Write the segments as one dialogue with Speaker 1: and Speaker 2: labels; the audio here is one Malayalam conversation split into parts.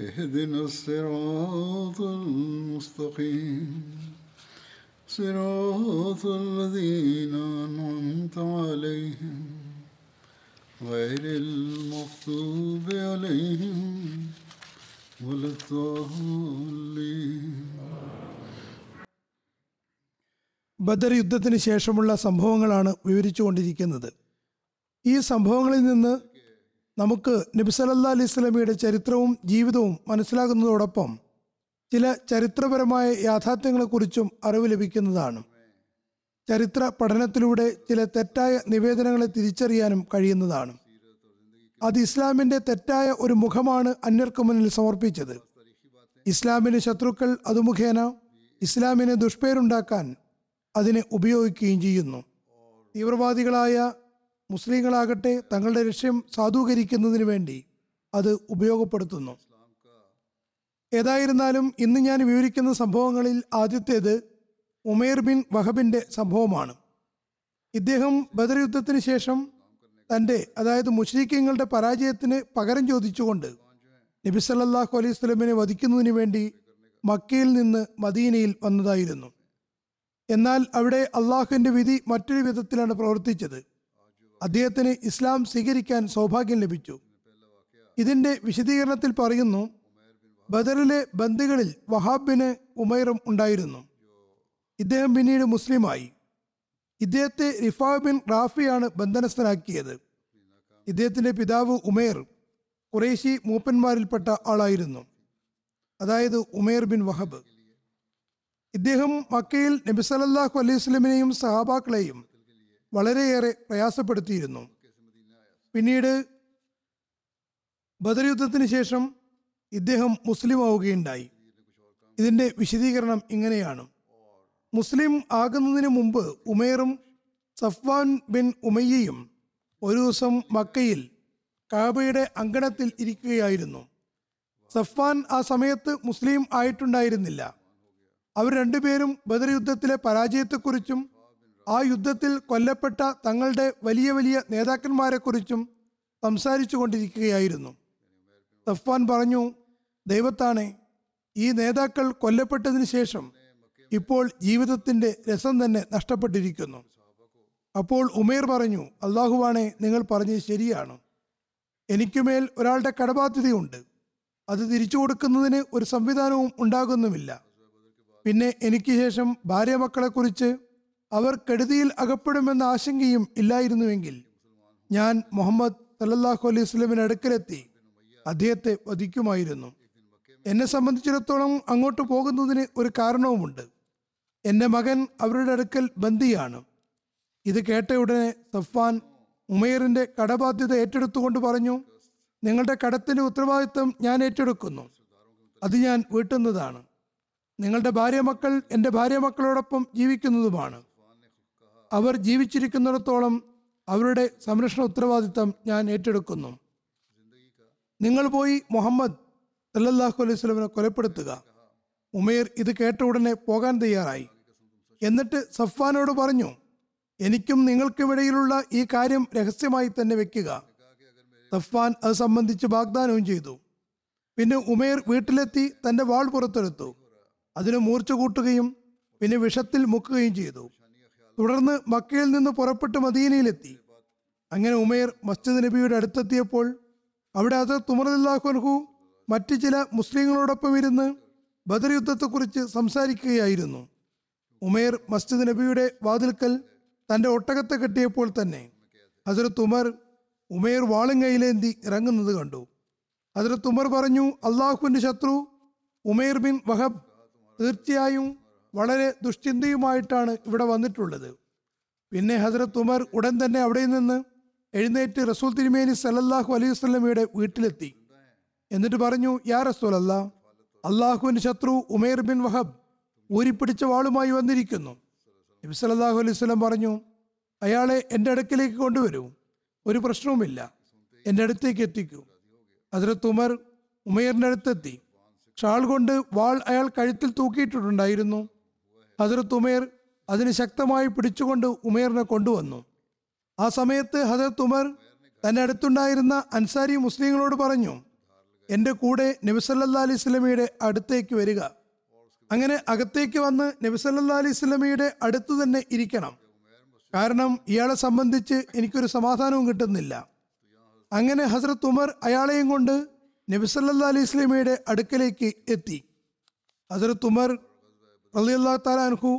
Speaker 1: اهدنا الصراط المستقيم صراط الذين أنعمت عليهم غير المغضوب عليهم ولا الضالين
Speaker 2: ബദർ യുദ്ധത്തിന് ശേഷമുള്ള സംഭവങ്ങളാണ് വിവരിച്ചുകൊണ്ടിരിക്കുന്നത് ഈ സംഭവങ്ങളിൽ നിന്ന് നമുക്ക് നബി സല്ലല്ലാഹു അലൈഹി സ്വലമിയുടെ ചരിത്രവും ജീവിതവും മനസ്സിലാകുന്നതോടൊപ്പം ചില ചരിത്രപരമായ യാഥാർത്ഥ്യങ്ങളെക്കുറിച്ചും അറിവ് ലഭിക്കുന്നതാണ്. ചരിത്ര പഠനത്തിലൂടെ ചില തെറ്റായ നിവേദനങ്ങളെ തിരിച്ചറിയാനും കഴിയുന്നതാണ്. അത് ഇസ്ലാമിന്റെ തെറ്റായ ഒരു മുഖമാണ് അന്യർക്ക് മുന്നിൽ സമർപ്പിച്ചത്. ഇസ്ലാമിന് ശത്രുക്കൾ അത് മുഖേന ഇസ്ലാമിനെ ദുഷ്പേരുണ്ടാക്കാൻ അതിനെ ഉപയോഗിക്കുകയും ചെയ്യുന്നു. തീവ്രവാദികളായ മുസ്ലിങ്ങളാകട്ടെ തങ്ങളുടെ ലക്ഷ്യം സാധൂകരിക്കുന്നതിന് വേണ്ടി അത് ഉപയോഗപ്പെടുത്തുന്നു. ഏതായിരുന്നാലും ഇന്ന് ഞാൻ വിവരിക്കുന്ന സംഭവങ്ങളിൽ ആദ്യത്തേത് ഉമേർ ബിൻ വഹബിന്റെ സംഭവമാണ്. ഇദ്ദേഹം ബദർ യുദ്ധത്തിന് ശേഷം തന്റെ അതായത് മുഷ്രീഖ്യങ്ങളുടെ പരാജയത്തിന് പകരം ചോദിച്ചുകൊണ്ട് നബി സല്ലല്ലാഹു അലൈഹി സ്വലമിനെ വധിക്കുന്നതിന് വേണ്ടി മക്കയിൽ നിന്ന് മദീനയിൽ വന്നതായിരുന്നു. എന്നാൽ അവിടെ അള്ളാഹുവിന്റെ വിധി മറ്റൊരു വിധത്തിലാണ് പ്രവർത്തിച്ചത്. അദ്ദേഹത്തിന് ഇസ്ലാം സ്വീകരിക്കാൻ സൗഭാഗ്യം ലഭിച്ചു. ഇതിന്റെ വിശദീകരണത്തിൽ പറയുന്നു ബദറിലെ ബന്ദികളിൽ വഹാബിന് ഉമൈറും ഉണ്ടായിരുന്നു. ഇദ്ദേഹം പിന്നീട് മുസ്ലിമായി. ഇദ്ദേഹത്തെ റിഫാ ബിൻ റാഫിയാണ് ബന്ധനസ്ഥനാക്കിയത്. ഇദ്ദേഹത്തിന്റെ പിതാവ് ഉമേർ കുറേശി മൂപ്പന്മാരിൽപ്പെട്ട ആളായിരുന്നു. അതായത് ഉമേർ ബിൻ വഹബ്. ഇദ്ദേഹം മക്കയിൽ നബിസലല്ലാഹു അലൈഹി സ്വലമിനെയും സഹാബാക്കളെയും വളരെയേറെ പ്രയാസപ്പെടുത്തിയിരുന്നു. പിന്നീട് ബദർ യുദ്ധത്തിന് ശേഷം ഇദ്ദേഹം മുസ്ലിം ആവുകയുണ്ടായി. ഇതിന്റെ വിശദീകരണം ഇങ്ങനെയാണ്. മുസ്ലിം ആകുന്നതിന് മുമ്പ് ഉമേറും സഫ്വാൻ ബിൻ ഉമയ്യയും ഒരു ദിവസം മക്കയിൽ കാബയുടെ അങ്കണത്തിൽ ഇരിക്കുകയായിരുന്നു. സഫ്വാൻ ആ സമയത്ത് മുസ്ലിം ആയിട്ടുണ്ടായിരുന്നില്ല. അവർ രണ്ടുപേരും ബദർ യുദ്ധത്തിലെ പരാജയത്തെക്കുറിച്ചും ആ യുദ്ധത്തിൽ കൊല്ലപ്പെട്ട തങ്ങളുടെ വലിയ വലിയ നേതാക്കന്മാരെക്കുറിച്ചും സംസാരിച്ചു കൊണ്ടിരിക്കുകയായിരുന്നു. സഫ്വാൻ പറഞ്ഞു ദൈവത്താണെ ഈ നേതാക്കൾ കൊല്ലപ്പെട്ടതിന് ശേഷം ഇപ്പോൾ ജീവിതത്തിന്റെ രസം തന്നെ നഷ്ടപ്പെട്ടിരിക്കുന്നു. അപ്പോൾ ഉമേർ പറഞ്ഞു അള്ളാഹുവാണെ നിങ്ങൾ പറഞ്ഞത് ശരിയാണ്. എനിക്കുമേൽ ഒരാളുടെ കടബാധ്യതയുണ്ട്. അത് തിരിച്ചു കൊടുക്കുന്നതിന് ഒരു സംവിധാനവും ഉണ്ടാകുന്നുമില്ല. പിന്നെ എനിക്ക് ശേഷം ഭാര്യ മക്കളെക്കുറിച്ച് അവർ കെടുതിയിൽ അകപ്പെടുമെന്ന ആശങ്കയും ഇല്ലായിരുന്നുവെങ്കിൽ ഞാൻ മുഹമ്മദ് സല്ലാഹു അലൈഹി സ്വലമിന് അടുക്കലെത്തി അദ്ദേഹത്തെ വധിക്കുമായിരുന്നു. എന്നെ സംബന്ധിച്ചിടത്തോളം അങ്ങോട്ട് പോകുന്നതിന് ഒരു കാരണവുമുണ്ട്. എന്റെ മകൻ അവരുടെ അടുക്കൽ ബന്ദിയാണ്. ഇത് കേട്ട ഉടനെ സഫ്വാൻ ഉമേറിന്റെ കടബാധ്യത ഏറ്റെടുത്തുകൊണ്ട് പറഞ്ഞു നിങ്ങളുടെ കടത്തിന്റെ ഉത്തരവാദിത്വം ഞാൻ ഏറ്റെടുക്കുന്നു. അത് ഞാൻ വീട്ടുന്നതാണ്. നിങ്ങളുടെ ഭാര്യ മക്കൾ എന്റെ ഭാര്യ മക്കളോടൊപ്പം ജീവിക്കുന്നതുമാണ്. അവർ ജീവിച്ചിരിക്കുന്നിടത്തോളം അവരുടെ സംരക്ഷണ ഉത്തരവാദിത്തം ഞാൻ ഏറ്റെടുക്കുന്നു. നിങ്ങൾ പോയി മുഹമ്മദ് സല്ലല്ലാഹു അലൈഹി സ്വലമിനെ കൊലപ്പെടുത്തുക. ഉമേർ ഇത് കേട്ട ഉടനെ പോകാൻ തയ്യാറായി. എന്നിട്ട് സഫ്വാനോട് പറഞ്ഞു എനിക്കും നിങ്ങൾക്കുമിടയിലുള്ള ഈ കാര്യം രഹസ്യമായി തന്നെ വെക്കുക. സഫ്വാൻ അത് സംബന്ധിച്ച് വാഗ്ദാനവും ചെയ്തു. പിന്നെ ഉമേർ വീട്ടിലെത്തി തന്റെ വാൾ പുറത്തെടുത്തു. അതിന് മൂർച്ച കൂട്ടുകയും പിന്നെ വിഷത്തിൽ മുക്കുകയും ചെയ്തു. തുടർന്ന് മക്കയിൽ നിന്ന് പുറപ്പെട്ട് മദീനയിലെത്തി. അങ്ങനെ ഉമേർ മസ്ജിദ് നബിയുടെ അടുത്തെത്തിയപ്പോൾ അവിടെ അത് തുമറലാഹുൻഹു മറ്റ് ചില മുസ്ലിങ്ങളോടൊപ്പം ഇരുന്ന് ബദർ യുദ്ധത്തെക്കുറിച്ച് സംസാരിക്കുകയായിരുന്നു. ഉമേർ മസ്ജിദ് നബിയുടെ വാതിൽക്കൽ തന്റെ ഒട്ടകത്തെ കെട്ടിയപ്പോൾ തന്നെ ഹസരത്ത് ഉമർ ഉമേർ വാളും കയ്യിലേന്തി ഇറങ്ങുന്നത് കണ്ടു. ഹസരത്ത് ഉമർ പറഞ്ഞു അള്ളാഹുവിന്റെ ശത്രു ഉമേർ ബിൻ വഹബ് തീർച്ചയായും വളരെ ദുഷ്ചിന്തയുമായിട്ടാണ് ഇവിടെ വന്നിട്ടുള്ളത്. പിന്നെ ഹസരത്ത് ഉമർ ഉടൻ തന്നെ അവിടെ നിന്ന് എഴുന്നേറ്റ് റസൂൽ തിരുമേനി സലല്ലാഹു അലൈഹി വസല്ലമയുടെ വീട്ടിലെത്തി. എന്നിട്ട് പറഞ്ഞു യാ റസൂൽ അല്ല അള്ളാഹുവിന്റെ ശത്രു ഉമേർ ബിൻ വഹബ് ഊരിപ്പിടിച്ച വാളുമായി വന്നിരിക്കുന്നു. നബി സലല്ലാഹു അലൈഹി വസല്ലം പറഞ്ഞു അയാളെ എന്റെ അടുക്കിലേക്ക് കൊണ്ടുവരൂ ഒരു പ്രശ്നവുമില്ല എന്റെ അടുത്തേക്ക് എത്തിക്കൂ. ഹസരത്ത് ഉമർ ഉമേറിന്റെ അടുത്തെത്തി. ഷാൾ കൊണ്ട് വാൾ അയാൾ കഴുത്തിൽ തൂക്കിയിട്ടിട്ടുണ്ടായിരുന്നു ഹസരത്ത് ഉമേർ അതിന് ശക്തമായി പിടിച്ചുകൊണ്ട് ഉമേറിനെ കൊണ്ടുവന്നു. ആ സമയത്ത് ഹസരത്ത് ഉമർ തന്റെ അടുത്തുണ്ടായിരുന്ന അൻസാരി മുസ്ലിങ്ങളോട് പറഞ്ഞു എന്റെ കൂടെ നബിസല്ലാ അലൈഹി സ്വലമിയുടെ അടുത്തേക്ക് വരിക. അങ്ങനെ അകത്തേക്ക് വന്ന് നബിസല്ലാ അലൈഹി സ്വലമിയുടെ അടുത്ത് തന്നെ ഇരിക്കണം. കാരണം ഇയാളെ സംബന്ധിച്ച് എനിക്കൊരു സമാധാനവും കിട്ടുന്നില്ല. അങ്ങനെ ഹസ്രത്ത് ഉമർ അയാളെയും കൊണ്ട് നബിസല്ലാ അലൈഹി സ്വലമിയുടെ അടുക്കലേക്ക് എത്തി. ഹസ്രത്ത് ഉമർ റളിയല്ലാഹു തആല അൻഹു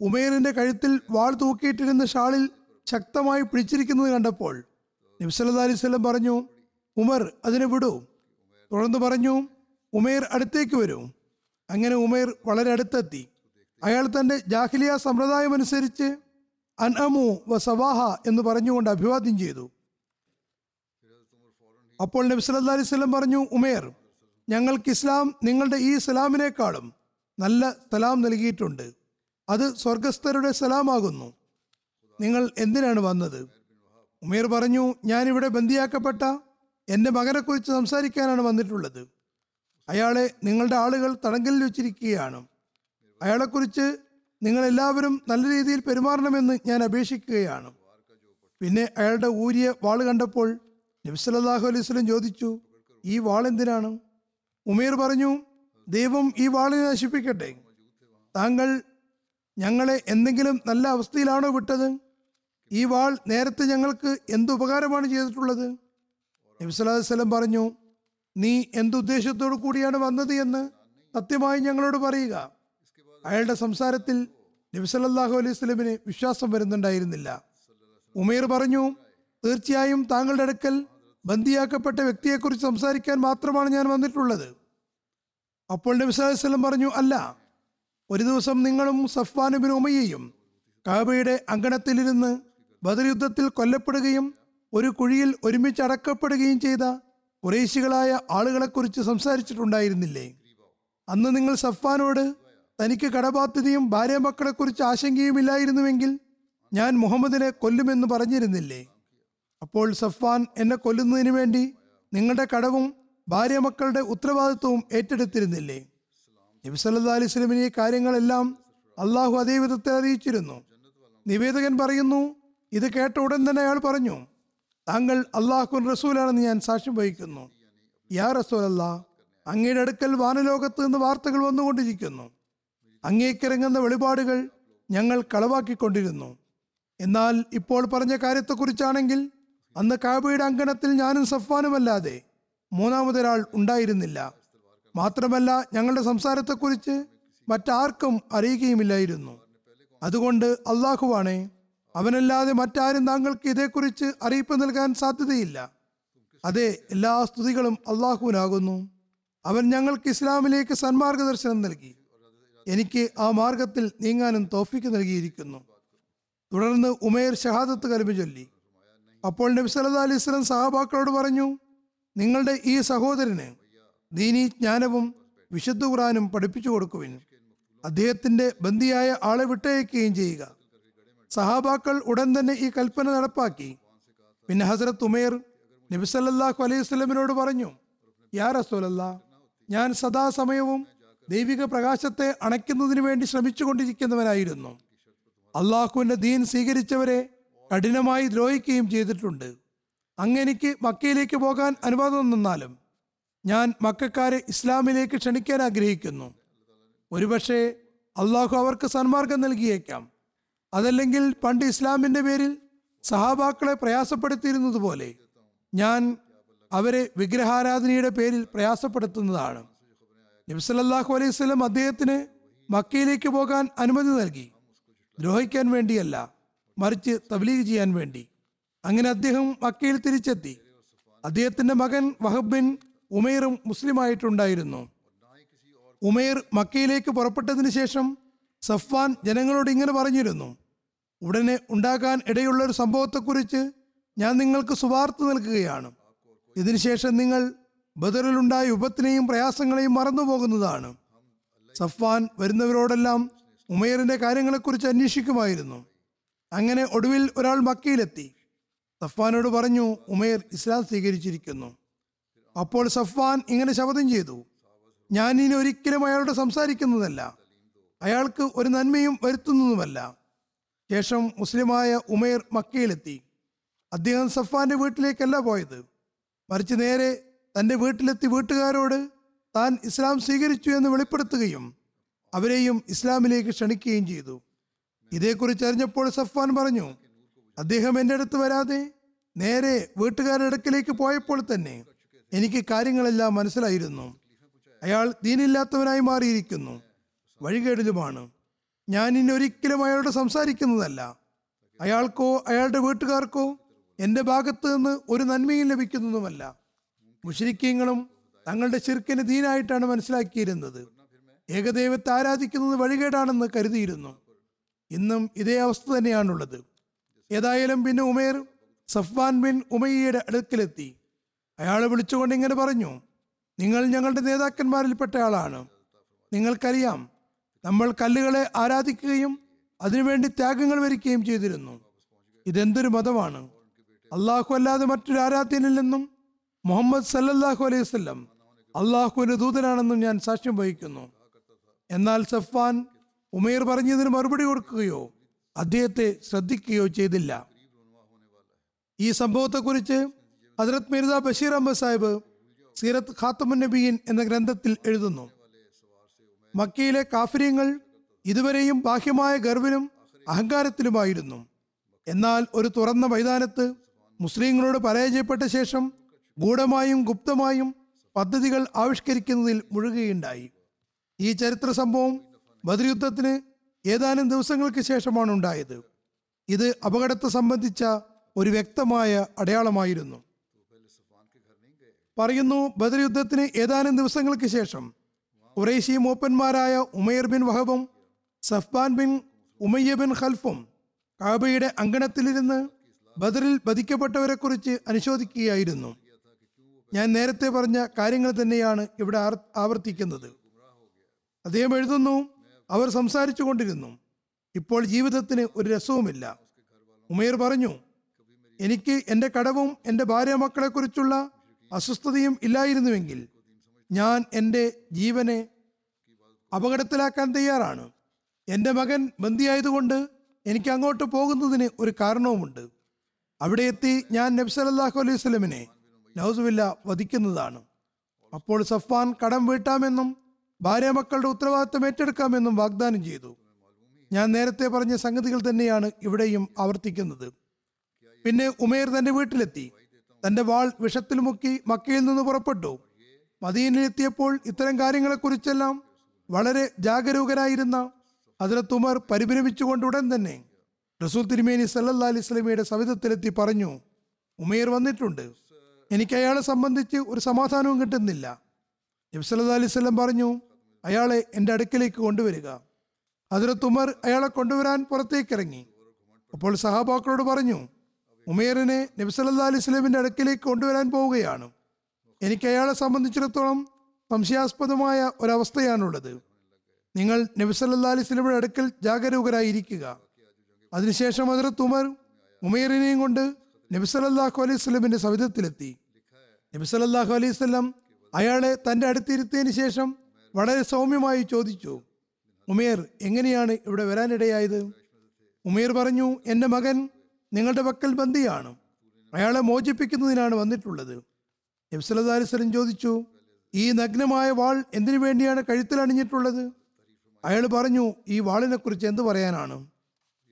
Speaker 2: ഉമേറിന്റെ കഴുത്തിൽ വാൾ തൂക്കിയിട്ടിരുന്ന ഷാളിൽ ശക്തമായി പിടിച്ചിരിക്കുന്നത് കണ്ടപ്പോൾ നബി സല്ലല്ലാഹു അലൈഹി വസല്ലം പറഞ്ഞു ഉമർ അതിനെ വിടൂ. തുടർന്ന് പറഞ്ഞു ഉമേർ അടുത്തേക്ക് വരൂ. അങ്ങനെ ഉമേർ വളരെ അടുത്തെത്തി. അയാൾ തന്റെ ജാഹിലിയ സമ്പ്രദായം അനുസരിച്ച് അൻഅമു വ സവാഹ എന്ന് പറഞ്ഞുകൊണ്ട് അഭിവാദ്യം ചെയ്തു. അപ്പോൾ നബി അലൈഹി വസല്ലം പറഞ്ഞു ഉമേർ ഞങ്ങൾക്ക് ഇസ്ലാം നിങ്ങളുടെ ഈ സലാമിനേക്കാളും നല്ല സലാം നൽകിയിട്ടുണ്ട്. അത് സ്വർഗസ്ഥരുടെ സലാമാകുന്നു. നിങ്ങൾ എന്തിനാണ് വന്നത്? ഉമേർ പറഞ്ഞു ഞാനിവിടെ ബന്ദിയാക്കപ്പെട്ട എന്റെ മകനെക്കുറിച്ച് സംസാരിക്കാനാണ് വന്നിട്ടുള്ളത്. അയാളെ നിങ്ങളുടെ ആളുകൾ തടങ്കലിൽ വെച്ചിരിക്കുകയാണ്. അയാളെക്കുറിച്ച് നിങ്ങൾ എല്ലാവരും നല്ല രീതിയിൽ പെരുമാറണമെന്ന് ഞാൻ അപേക്ഷിക്കുകയാണ്. പിന്നെ അയാളുടെ ഊരിയ വാൾ കണ്ടപ്പോൾ നബി സല്ലല്ലാഹു അലൈഹി വസല്ലം ചോദിച്ചു ഈ വാൾ എന്തിനാണ്? ഉമേർ പറഞ്ഞു ദൈവം ഈ വാളിനെ നശിപ്പിക്കട്ടെ. താങ്കൾ ഞങ്ങളെ എന്തെങ്കിലും നല്ല അവസ്ഥയിലാണോ വിട്ടത്? ഈ വാൾ നേരത്തെ ഞങ്ങൾക്ക് എന്ത് ഉപകാരമാണ് ചെയ്തിട്ടുള്ളത്? നബി സല്ലല്ലാഹു പറഞ്ഞു നീ എന്തുദ്ദേശത്തോടു കൂടിയാണ് വന്നത് എന്ന് സത്യമായി ഞങ്ങളോട് പറയുക. അയാളുടെ സംസാരത്തിൽ നബി സല്ലല്ലാഹു അലൈഹി സ്വലമിന് വിശ്വാസം വരുന്നുണ്ടായിരുന്നില്ല. ഉമേർ പറഞ്ഞു തീർച്ചയായും താങ്കളുടെ അടുക്കൽ ബന്ദിയാക്കപ്പെട്ട വ്യക്തിയെക്കുറിച്ച് സംസാരിക്കാൻ മാത്രമാണ് ഞാൻ വന്നിട്ടുള്ളത്. അപ്പോൾ നബി അലൈഹി പറഞ്ഞു അല്ല ഒരു ദിവസം നിങ്ങളും സഫ്വാനുബിൻ ഉമയ്യയും കാബയുടെ അങ്കണത്തിലിരുന്ന് ബദർ യുദ്ധത്തിൽ കൊല്ലപ്പെടുകയും ഒരു കുഴിയിൽ ഒരുമിച്ച് അടക്കപ്പെടുകയും ചെയ്ത കുറേശികളായ ആളുകളെക്കുറിച്ച് സംസാരിച്ചിട്ടുണ്ടായിരുന്നില്ലേ? അന്ന് നിങ്ങൾ സഫ്വാനോട് തനിക്ക് കടബാധ്യതയും ഭാര്യ മക്കളെക്കുറിച്ച് ആശങ്കയുമില്ലായിരുന്നുവെങ്കിൽ ഞാൻ മുഹമ്മദിനെ കൊല്ലുമെന്ന് പറഞ്ഞിരുന്നില്ലേ? അപ്പോൾ സഫ്വാൻ എന്നെ കൊല്ലുന്നതിന് വേണ്ടി നിങ്ങളുടെ കടവും ഭാര്യ മക്കളുടെ ഉത്തരവാദിത്വവും ഏറ്റെടുത്തിരുന്നില്ലേ? നബി സല്ലാ അലൈഹി സ്വലമിനെ കാര്യങ്ങളെല്ലാം അള്ളാഹു അതേ വിധത്തെ അറിയിച്ചിരുന്നു. നിവേദകൻ പറയുന്നു ഇത് കേട്ട ഉടൻ തന്നെ അയാൾ പറഞ്ഞു താങ്കൾ അള്ളാഹുൻ റസൂലാണെന്ന് ഞാൻ സാക്ഷ്യം വഹിക്കുന്നു. യാ റസൂൽ അല്ലാ അങ്ങയുടെ അടുക്കൽ വാനലോകത്ത് നിന്ന് വാർത്തകൾ വന്നുകൊണ്ടിരിക്കുന്നു. അങ്ങേക്കിറങ്ങുന്ന വെളിപാടുകൾ ഞങ്ങൾ കളവാക്കിക്കൊണ്ടിരുന്നു. എന്നാൽ ഇപ്പോൾ പറഞ്ഞ കാര്യത്തെക്കുറിച്ചാണെങ്കിൽ അന്ന് കാബയുടെ അങ്കണത്തിൽ ഞാനും സഫ്വാനുമല്ലാതെ മൂന്നാമതൊരാൾ ഉണ്ടായിരുന്നില്ല. മാത്രമല്ല ഞങ്ങളുടെ സംസാരത്തെക്കുറിച്ച് മറ്റാർക്കും അറിയുകയുമില്ലായിരുന്നു. അതുകൊണ്ട് അള്ളാഹുവാണേ അവനല്ലാതെ മറ്റാരും താങ്കൾക്ക് ഇതേക്കുറിച്ച് അറിയിപ്പ് നൽകാൻ സാധ്യതയില്ല. അതെ എല്ലാ സ്തുതികളും അള്ളാഹുവിനാകുന്നു. അവൻ ഞങ്ങൾക്ക് ഇസ്ലാമിലേക്ക് സന്മാർഗദർശനം നൽകി. എനിക്ക് ആ മാർഗത്തിൽ നീങ്ങാനും തോഫിക്ക് നൽകിയിരിക്കുന്നു. തുടർന്ന് ഉമേർ ഷഹാദത്ത് കലിമ ചൊല്ലി. അപ്പോൾ നബി സല്ലാ അലൈഹി സ്വലം സഹാബാക്കളോട് പറഞ്ഞു നിങ്ങളുടെ ഈ സഹോദരന് ദീനി ജ്ഞാനവും വിശുദ്ധ ഖുറാനും പഠിപ്പിച്ചു കൊടുക്കുവിൻ. അദ്ദേഹത്തിന്റെ ബന്ദിയായ ആളെ വിട്ടയക്കുകയും ചെയ്യുക. സഹാബാക്കൾ ഉടൻ തന്നെ ഈ കൽപ്പന നടപ്പാക്കി. പിന്നെ ഹസരത്ത് ഉമേർ നബിസല്ലാഹു അലൈഹി സ്വലമിനോട് പറഞ്ഞു യാ റസൂലല്ലാ ഞാൻ സദാസമയവും ദൈവിക പ്രകാശത്തെ അണയ്ക്കുന്നതിന് വേണ്ടി ശ്രമിച്ചു കൊണ്ടിരിക്കുന്നവനായിരുന്നു അള്ളാഹുവിന്റെ ദീൻ സ്വീകരിച്ചവരെ കഠിനമായി ദ്രോഹിക്കുകയും ചെയ്തിട്ടുണ്ട്. അങ്ങെനിക്ക് മക്കയിലേക്ക് പോകാൻ അനുവാദം തന്നാലും ഞാൻ മക്കാരെ ഇസ്ലാമിലേക്ക് ക്ഷണിക്കാൻ ആഗ്രഹിക്കുന്നു. ഒരുപക്ഷെ അള്ളാഹു അവർക്ക് സന്മാർഗം നൽകിയേക്കാം. അതല്ലെങ്കിൽ പണ്ട് ഇസ്ലാമിന്റെ പേരിൽ സഹാബാക്കളെ പ്രയാസപ്പെടുത്തിയിരുന്നതുപോലെ ഞാൻ അവരെ വിഗ്രഹാരാധനയുടെ പേരിൽ പ്രയാസപ്പെടുത്തുന്നതാണ്. നബ്സലല്ലാഹു അലൈഹി സ്വലം അദ്ദേഹത്തിന് മക്കയിലേക്ക് പോകാൻ അനുമതി നൽകി. ദ്രോഹിക്കാൻ വേണ്ടിയല്ല മറിച്ച് തബ്ലീഗ് ചെയ്യാൻ വേണ്ടി. അങ്ങനെ അദ്ദേഹം മക്കയിൽ തിരിച്ചെത്തി. അദ്ദേഹത്തിന്റെ മകൻ വഹബ് ബിൻ ഉമേറും മുസ്ലിമായിട്ടുണ്ടായിരുന്നു. ഉമേർ മക്കയിലേക്ക് പുറപ്പെട്ടതിന് ശേഷം സഫ്വാൻ ജനങ്ങളോട് ഇങ്ങനെ പറഞ്ഞിരുന്നു ഉടനെ ഉണ്ടാകാൻ ഇടയുള്ള ഒരു സംഭവത്തെക്കുറിച്ച് ഞാൻ നിങ്ങൾക്ക് സുവാർത്ത നൽകുകയാണ്. ഇതിനുശേഷം നിങ്ങൾ ബദറിലുണ്ടായ ഉപത്തിനെയും പ്രയാസങ്ങളെയും മറന്നുപോകുന്നതാണ് സഫ്വാൻ വരുന്നവരോടെല്ലാം ഉമേറിന്റെ കാര്യങ്ങളെക്കുറിച്ച് അന്വേഷിക്കുമായിരുന്നു. അങ്ങനെ ഒടുവിൽ ഒരാൾ മക്കയിലെത്തി. സഫ്വാനോട് പറഞ്ഞു ഉമേർ ഇസ്ലാം സ്വീകരിച്ചിരിക്കുന്നു. അപ്പോൾ സഫ്വാൻ ഇങ്ങനെ ശപഥം ചെയ്തു. ഞാൻ ഇനി ഒരിക്കലും അയാളോട് സംസാരിക്കുന്നതല്ല. അയാൾക്ക് ഒരു നന്മയും വരുത്തുന്നതുമല്ല. ശേഷം മുസ്ലിമായ ഉമേർ മക്കയിലെത്തി. അദ്ദേഹം സഫ്വാന്റെ വീട്ടിലേക്കല്ല പോയത്. മറിച്ച് നേരെ തന്റെ വീട്ടിലെത്തി വീട്ടുകാരോട് താൻ ഇസ്ലാം സ്വീകരിച്ചു എന്ന് വെളിപ്പെടുത്തുകയും അവരെയും ഇസ്ലാമിലേക്ക് ക്ഷണിക്കുകയും ചെയ്തു. ഇതേക്കുറിച്ച് അറിഞ്ഞപ്പോൾ സഫ്വാൻ പറഞ്ഞു അദ്ദേഹം എന്റെ അടുത്ത് വരാതെ നേരെ വീട്ടുകാരുടെ അടുക്കിലേക്ക് പോയപ്പോൾ തന്നെ എനിക്ക് കാര്യങ്ങളെല്ലാം മനസ്സിലായിരുന്നു. അയാൾ ദീനില്ലാത്തവനായി മാറിയിരിക്കുന്നു. വഴികേടിലുമാണ്. ഞാൻ ഇനി ഒരിക്കലും അയാളോട് സംസാരിക്കുന്നതല്ല. അയാൾക്കോ അയാളുടെ വീട്ടുകാർക്കോ എന്റെ ഭാഗത്ത് നിന്ന് ഒരു നന്മയും ലഭിക്കുന്നതുമല്ല. മുഷരിക്കങ്ങളും തങ്ങളുടെ ചെറുക്കിന് ദീനായിട്ടാണ് മനസ്സിലാക്കിയിരുന്നത്. ഏകദൈവത്തെ ആരാധിക്കുന്നത് വഴികേടാണെന്ന് കരുതിയിരുന്നു. ഇന്നും ഇതേ അവസ്ഥ തന്നെയാണുള്ളത്. ഏതായാലും പിന്നെ ഉമേർ സഫ്വാൻ ബിൻ ഉമയ്യയുടെ അടുക്കിലെത്തി. അയാളെ വിളിച്ചുകൊണ്ട് ഇങ്ങനെ പറഞ്ഞു നിങ്ങൾ ഞങ്ങളുടെ നേതാക്കന്മാരിൽപ്പെട്ട ആളാണ്. നിങ്ങൾക്കറിയാം നമ്മൾ കല്ലുകളെ ആരാധിക്കുകയും അതിനുവേണ്ടി ത്യാഗങ്ങൾ വരിക്കുകയും ചെയ്തിരുന്നു. ഇതെന്തൊരു മതമാണ്. അള്ളാഹു അല്ലാതെ മറ്റൊരു ആരാധ്യനില്ലെന്നും മുഹമ്മദ് സല്ലല്ലാഹു അലൈഹി വസല്ലം അള്ളാഹുവിന്റെ ദൂതനാണെന്നും ഞാൻ സാക്ഷ്യം വഹിക്കുന്നു. എന്നാൽ സഫ്വാൻ ഉമേർ പറഞ്ഞതിന് മറുപടി കൊടുക്കുകയോ അദ്ദേഹത്തെ ശ്രദ്ധിക്കുകയോ ചെയ്തില്ല. ഈ സംഭവത്തെക്കുറിച്ച് ഹജറത് മിർസ ബഷീർ അഹമ്മദ് സാഹിബ് സീറത്ത് ഖാത്തമുൻ നബീൻ എന്ന ഗ്രന്ഥത്തിൽ എഴുതുന്നു. മക്കയിലെ കാഫര്യങ്ങൾ ഇതുവരെയും ബാഹ്യമായ ഗർവിനും അഹങ്കാരത്തിലുമായിരുന്നു. എന്നാൽ ഒരു തുറന്ന മൈതാനത്ത് മുസ്ലിങ്ങളോട് പരാജയപ്പെട്ട ശേഷം ഗൂഢമായും ഗുപ്തമായും പദ്ധതികൾ ആവിഷ്കരിക്കുന്നതിൽ മുഴുകുകയുണ്ടായി. ഈ ചരിത്ര സംഭവം ബദർ യുദ്ധത്തിന് ഏതാനും ദിവസങ്ങൾക്ക് ശേഷമാണ് ഉണ്ടായത്. ഇത് അപകടത്തെ സംബന്ധിച്ച ഒരു വ്യക്തമായ അടയാളമായിരുന്നു. പറയുന്നു ബദർ യുദ്ധത്തിന് ഏതാനും ദിവസങ്ങൾക്ക് ശേഷം ഖുറൈശി മൂപ്പന്മാരായ ഉമയർ ബിൻ വഹബും സഫ്ബാൻ ബിൻ ഉമയ്യ ബിൻ ഖൽഫും കാബയുടെ അങ്കണത്തിലിരുന്ന് ബദറിൽ ബധിക്കപ്പെട്ടവരെ കുറിച്ച് അനുശോധിക്കുകയായിരുന്നു ഞാൻ നേരത്തെ പറഞ്ഞ കാര്യങ്ങൾ തന്നെയാണ് ഇവിടെ ആവർത്തിക്കുന്നത്. അദ്ദേഹം എഴുതുന്നു അവർ സംസാരിച്ചു കൊണ്ടിരുന്നു ഇപ്പോൾ ജീവിതത്തിന് ഒരു രസവുമില്ല. ഉമേർ പറഞ്ഞു എനിക്ക് എന്റെ കടവും എന്റെ ഭാര്യ മക്കളെക്കുറിച്ചുള്ള അസ്വസ്ഥതയും ഇല്ലായിരുന്നുവെങ്കിൽ ഞാൻ എന്റെ ജീവനെ അപകടത്തിലാക്കാൻ തയ്യാറാണ്. എന്റെ മകൻ ബന്ദിയായതുകൊണ്ട് എനിക്ക് അങ്ങോട്ട് പോകുന്നതിന് ഒരു കാരണവുമുണ്ട്. അവിടെ എത്തി ഞാൻ നബ്സലല്ലാഹു അലൈഹി സ്വലമിനെ നൗസുവില്ല വധിക്കുന്നതാണ്. അപ്പോൾ സഫ്വാൻ കടം വീട്ടാമെന്നും ഭാര്യ മക്കളുടെ ഉത്തരവാദിത്തം ഏറ്റെടുക്കാമെന്നും വാഗ്ദാനം ചെയ്തു. ഞാൻ നേരത്തെ പറഞ്ഞ സംഗതികൾ തന്നെയാണ് ഇവിടെയും ആവർത്തിക്കുന്നത്. പിന്നെ ഉമേർ തന്റെ വീട്ടിലെത്തി. തന്റെ വാൾ വിഷത്തിൽ മുക്കി മക്കയിൽ നിന്ന് പുറപ്പെട്ടു. മദീനിലെത്തിയപ്പോൾ ഇത്തരം കാര്യങ്ങളെക്കുറിച്ചെല്ലാം വളരെ ജാഗരൂകരായിരുന്ന അതിലത്ത് ഉമർ പരിഭ്രമിച്ചുകൊണ്ട് ഉടൻ തന്നെ റസൂൽ തിരുമേനി സല്ലല്ലാ അലൈഹി സ്വലമിയുടെ സവിധത്തിലെത്തി പറഞ്ഞു ഉമേർ വന്നിട്ടുണ്ട്. എനിക്ക് അയാളെ സംബന്ധിച്ച് ഒരു സമാധാനവും കിട്ടുന്നില്ല. നബി സല്ലല്ലാഹു അലൈഹി വസല്ലം പറഞ്ഞു അയാളെ എന്റെ അടുക്കലേക്ക് കൊണ്ടുവരിക. ഹജറത്ത് ഉമർ അയാളെ കൊണ്ടുവരാൻ പുറത്തേക്ക് ഇറങ്ങി അപ്പോൾ സഹാബാക്കളോട് പറഞ്ഞു ഉമേറിനെ നബി സല്ലല്ലാഹു അലൈഹി വസല്ലമിന്റെ അടുക്കലേക്ക് കൊണ്ടുവരാൻ പോവുകയാണ്. എനിക്ക് അയാളെ സംബന്ധിച്ചിടത്തോളം സംശയാസ്പദമായ ഒരവസ്ഥയാണുള്ളത്. നിങ്ങൾ നബി അലിസ്ലമിയുടെ അടുക്കൽ ജാഗരൂകരായിരിക്കുക. അതിനുശേഷം ഹജറത്ത് ഉമർ ഉമേറിനെയും കൊണ്ട് നബി സല്ലല്ലാഹു അലൈഹി സ്വലമിന്റെ സവിധത്തിലെത്തി. നബി സല്ലല്ലാഹു അലൈഹി വസല്ലം അയാളെ തന്റെ അടുത്തിരുത്തിയതിന് ശേഷം വളരെ സൗമ്യമായി ചോദിച്ചു ഉമേർ എങ്ങനെയാണ് ഇവിടെ വരാനിടയായത്? ഉമേർ പറഞ്ഞു എന്റെ മകൻ നിങ്ങളുടെ പക്കൽ ബന്ദിയാണ് അയാളെ മോചിപ്പിക്കുന്നതിനാണ് വന്നിട്ടുള്ളത്. നബി സല്ലല്ലാഹു അലൈഹി വസല്ലം ചോദിച്ചു ഈ നഗ്നമായ വാൾ എന്തിനു വേണ്ടിയാണ് കഴുത്തിൽ അണിഞ്ഞിട്ടുള്ളത്? അയാൾ പറഞ്ഞു ഈ വാളിനെ കുറിച്ച് എന്തു പറയാനാണ്?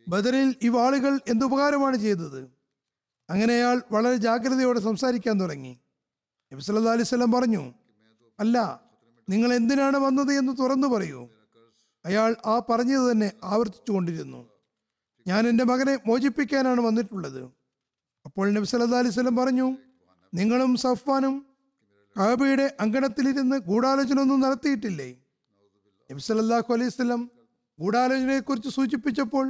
Speaker 2: ബദറിൽ ഈ വാളുകൾ എന്തുപകാരമാണ് ചെയ്തത്? അങ്ങനെ അയാൾ വളരെ ജാഗ്രതയോടെ സംസാരിക്കാൻ തുടങ്ങി. നബി സല്ലല്ലാഹു അലൈഹി വസല്ലം പറഞ്ഞു അല്ല നിങ്ങൾ എന്തിനാണ് വന്നത് എന്ന് തുറന്നു പറയൂ. അയാൾ ആ പറഞ്ഞത് തന്നെ ആവർത്തിച്ചു കൊണ്ടിരുന്നു. ഞാൻ എന്റെ മകനെ മോചിപ്പിക്കാനാണ് വന്നിട്ടുള്ളത്. അപ്പോൾ നബി സല്ലാ അലൈഹി വസല്ലം പറഞ്ഞു നിങ്ങളും സഫ്വാനും കാബയുടെ അങ്കണത്തിലിരുന്ന് ഗൂഢാലോചന ഒന്നും നടത്തിയിട്ടില്ലേ? നബി സല്ലല്ലാഹു അലൈഹി ഗൂഢാലോചനയെക്കുറിച്ച് സൂചിപ്പിച്ചപ്പോൾ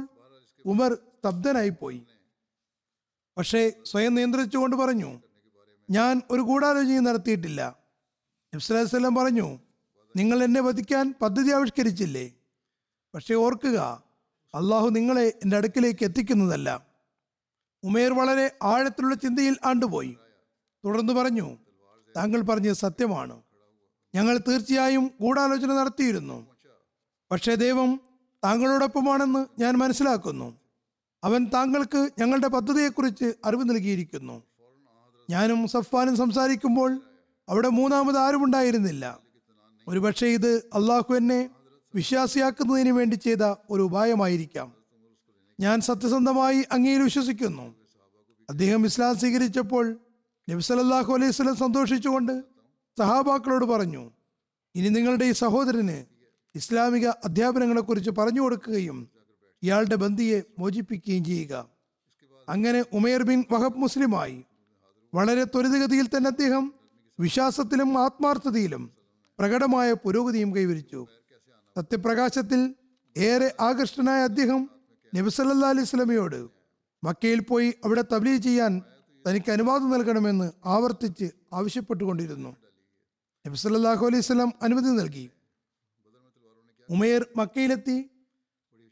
Speaker 2: ഉമർ സ്തബ്ധനായിപ്പോയി. പക്ഷേ സ്വയം നിയന്ത്രിച്ചുകൊണ്ട് പറഞ്ഞു ഞാൻ ഒരു ഗൂഢാലോചനയും നടത്തിയിട്ടില്ല. നബി സല്ലല്ലാഹു പറഞ്ഞു നിങ്ങൾ എന്നെ വധിക്കാൻ പദ്ധതി ആവിഷ്കരിച്ചില്ലേ? പക്ഷേ ഓർക്കുക അള്ളാഹു നിങ്ങളെ എന്റെ അടുക്കിലേക്ക് എത്തിക്കുന്നതല്ല. ഉമേർ വളരെ ആഴത്തിലുള്ള ചിന്തയിൽ ആണ്ടുപോയി. തുടർന്ന് പറഞ്ഞു താങ്കൾ പറഞ്ഞത് സത്യമാണ്. ഞങ്ങൾ തീർച്ചയായും ഗൂഢാലോചന നടത്തിയിരുന്നു. പക്ഷേ ദൈവം താങ്കളോടൊപ്പമാണെന്ന് ഞാൻ മനസ്സിലാക്കുന്നു. അവൻ താങ്കൾക്ക് ഞങ്ങളുടെ പദ്ധതിയെക്കുറിച്ച് അറിവ് നൽകിയിരിക്കുന്നു. ഞാനും സഫാനും സംസാരിക്കുമ്പോൾ അവിടെ മൂന്നാമത് ആരുമുണ്ടായിരുന്നില്ല ഒരുപക്ഷെ ഇത് അള്ളാഹു എന്നെ വിശ്വാസിയാക്കുന്നതിന് വേണ്ടി ചെയ്ത ഒരു ഉപായമായിരിക്കാം. ഞാൻ സത്യസന്ധമായി അങ്ങയിൽ വിശ്വസിക്കുന്നു. അദ്ദേഹം ഇസ്ലാം സ്വീകരിച്ചപ്പോൾ നബി സല്ലല്ലാഹു അലൈഹി സ്വലം സന്തോഷിച്ചുകൊണ്ട് സഹാബാക്കളോട് പറഞ്ഞു ഇനി നിങ്ങളുടെ ഈ സഹോദരന് ഇസ്ലാമിക അധ്യാപനങ്ങളെക്കുറിച്ച് പറഞ്ഞു കൊടുക്കുകയും ഇയാളുടെ ബന്ധിയെ മോചിപ്പിക്കുകയും ചെയ്യുക. അങ്ങനെ ഉമേർ ബിൻ വഹബ് മുസ്ലിമായി വളരെ ത്വരിതഗതിയിൽ തന്നെ അദ്ദേഹം വിശ്വാസത്തിലും ആത്മാർത്ഥതയിലും പ്രകടമായ പുരോഗതിയും കൈവരിച്ചു. സത്യപ്രകാശത്തിൽ ഏറെ ആകൃഷ്ടനായ അദ്ദേഹം നബിസല്ലാ അലൈഹി സ്വലമയോട് മക്കയിൽ പോയി അവിടെ തബ്ലീ ചെയ്യാൻ തനിക്ക് അനുവാദം നൽകണമെന്ന് ആവർത്തിച്ച് ആവശ്യപ്പെട്ടുകൊണ്ടിരുന്നു. നബി സല്ലല്ലാഹു അലൈഹി സ്വലം അനുമതി നൽകി. ഉമേർ മക്കയിലെത്തി.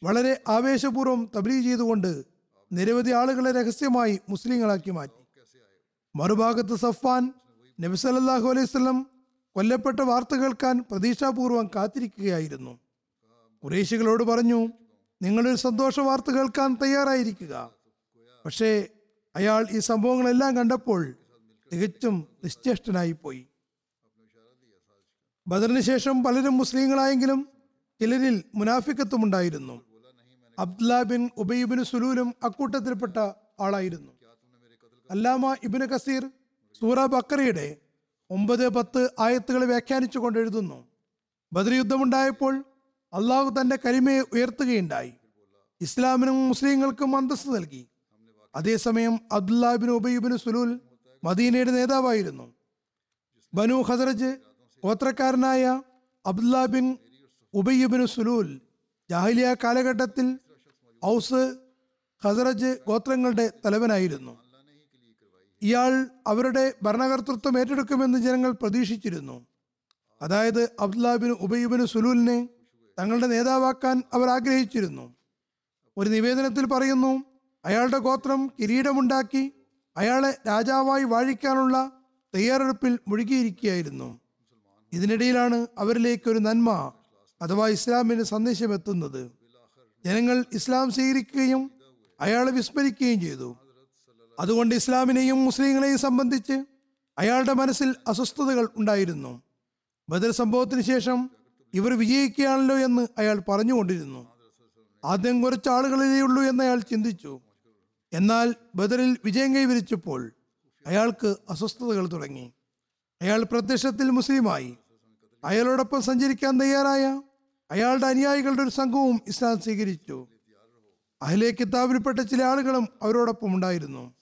Speaker 2: വളരെ ആവേശപൂർവം തബ്ലീ ചെയ്തുകൊണ്ട് നിരവധി ആളുകളെ രഹസ്യമായി മുസ്ലിങ്ങളാക്കി മാറ്റി. മറുഭാഗത്ത് സഫാൻ നബി സല്ലല്ലാഹു അലൈഹി വസല്ലം കൊല്ലപ്പെട്ട വാർത്ത കേൾക്കാൻ പ്രതീക്ഷാപൂർവം കാത്തിരിക്കുകയായിരുന്നു. കുറേശികളോട് പറഞ്ഞു നിങ്ങളൊരു സന്തോഷ വാർത്ത കേൾക്കാൻ തയ്യാറായിരിക്കുക. പക്ഷേ അയാൾ ഈ സംഭവങ്ങളെല്ലാം കണ്ടപ്പോൾ തികച്ചും നിശ്ചേഷ്ടനായി പോയി ബദറിന് ശേഷം പലരും മുസ്ലിങ്ങളായെങ്കിലും ചിലരിൽ മുനാഫിക്കത്തും ഉണ്ടായിരുന്നു അബ്ദുല്ല ബിൻ ഉബൈബിൻ സുലൂലും അക്കൂട്ടത്തിൽപ്പെട്ട ആളായിരുന്നു. അല്ലാമ ഇബിന് കസീർ സൂറ ബക്കറിയുടെ ഒമ്പത് പത്ത് ആയത്തുകൾ വ്യാഖ്യാനിച്ചു കൊണ്ട് എഴുതുന്നു. ബദർ യുദ്ധമുണ്ടായപ്പോൾ അള്ളാഹു തന്റെ കരിമയെ ഉയർത്തുകയുണ്ടായി. ഇസ്ലാമിനും മുസ്ലിങ്ങൾക്കും അന്തസ്സ് നൽകി. അതേസമയം അബ്ദുല്ലാബിൻ ഉബൈബിൻ സുലൂൽ മദീനയുടെ നേതാവായിരുന്നു. ബനു ഹസറജ് ഗോത്രക്കാരനായ അബ്ദുല്ലാബിൻ ബിൻ സുലൂൽ ജാഹിലിയ കാലഘട്ടത്തിൽ ഔസ് ഹസറജ് ഗോത്രങ്ങളുടെ തലവനായിരുന്നു. ഇയാൾ അവരുടെ ഭരണകർത്തൃത്വം ഏറ്റെടുക്കുമെന്ന് ജനങ്ങൾ പ്രതീക്ഷിച്ചിരുന്നു. അതായത് അബ്ദുല്ലാബിന് ഉബൈബിന് സുലൂലിനെ തങ്ങളുടെ നേതാവാക്കാൻ അവർ ആഗ്രഹിച്ചിരുന്നു. ഒരു നിവേദനത്തിൽ പറയുന്നു അയാളുടെ ഗോത്രം കിരീടമുണ്ടാക്കി അയാളെ രാജാവായി വാഴിക്കാനുള്ള തയ്യാറെടുപ്പിൽ മുഴുകിയിരിക്കുകയായിരുന്നു. ഇതിനിടയിലാണ് അവരിലേക്ക് ഒരു നന്മ അഥവാ ഇസ്ലാമിന് സന്ദേശം എത്തുന്നത് ജനങ്ങൾ ഇസ്ലാം സ്വീകരിക്കുകയും അയാളെ വിസ്മരിക്കുകയും ചെയ്തു. അതുകൊണ്ട് ഇസ്ലാമിനെയും മുസ്ലിങ്ങളെയും സംബന്ധിച്ച് അയാളുടെ മനസ്സിൽ അസ്വസ്ഥതകൾ ഉണ്ടായിരുന്നു. ബദർ സംഭവത്തിന് ശേഷം ഇവർ വിജയിക്കുകയാണല്ലോ എന്ന് അയാൾ പറഞ്ഞുകൊണ്ടിരുന്നു. ആദ്യം കുറച്ച് ആളുകളിലേ ഉള്ളൂ എന്ന് അയാൾ ചിന്തിച്ചു. എന്നാൽ ബദറിൽ വിജയം കൈവരിച്ചപ്പോൾ അയാൾക്ക് അസ്വസ്ഥതകൾ തുടങ്ങി. അയാൾ പ്രത്യക്ഷത്തിൽ മുസ്ലിമായി. അയാളോടൊപ്പം സഞ്ചരിക്കാൻ തയ്യാറായ അയാളുടെ അനുയായികളുടെ ഒരു സംഘവും ഇസ്ലാം സ്വീകരിച്ചു. അഹ്ലെ കിതാബിൽപ്പെട്ട ചില ആളുകളും അവരോടൊപ്പം ഉണ്ടായിരുന്നു.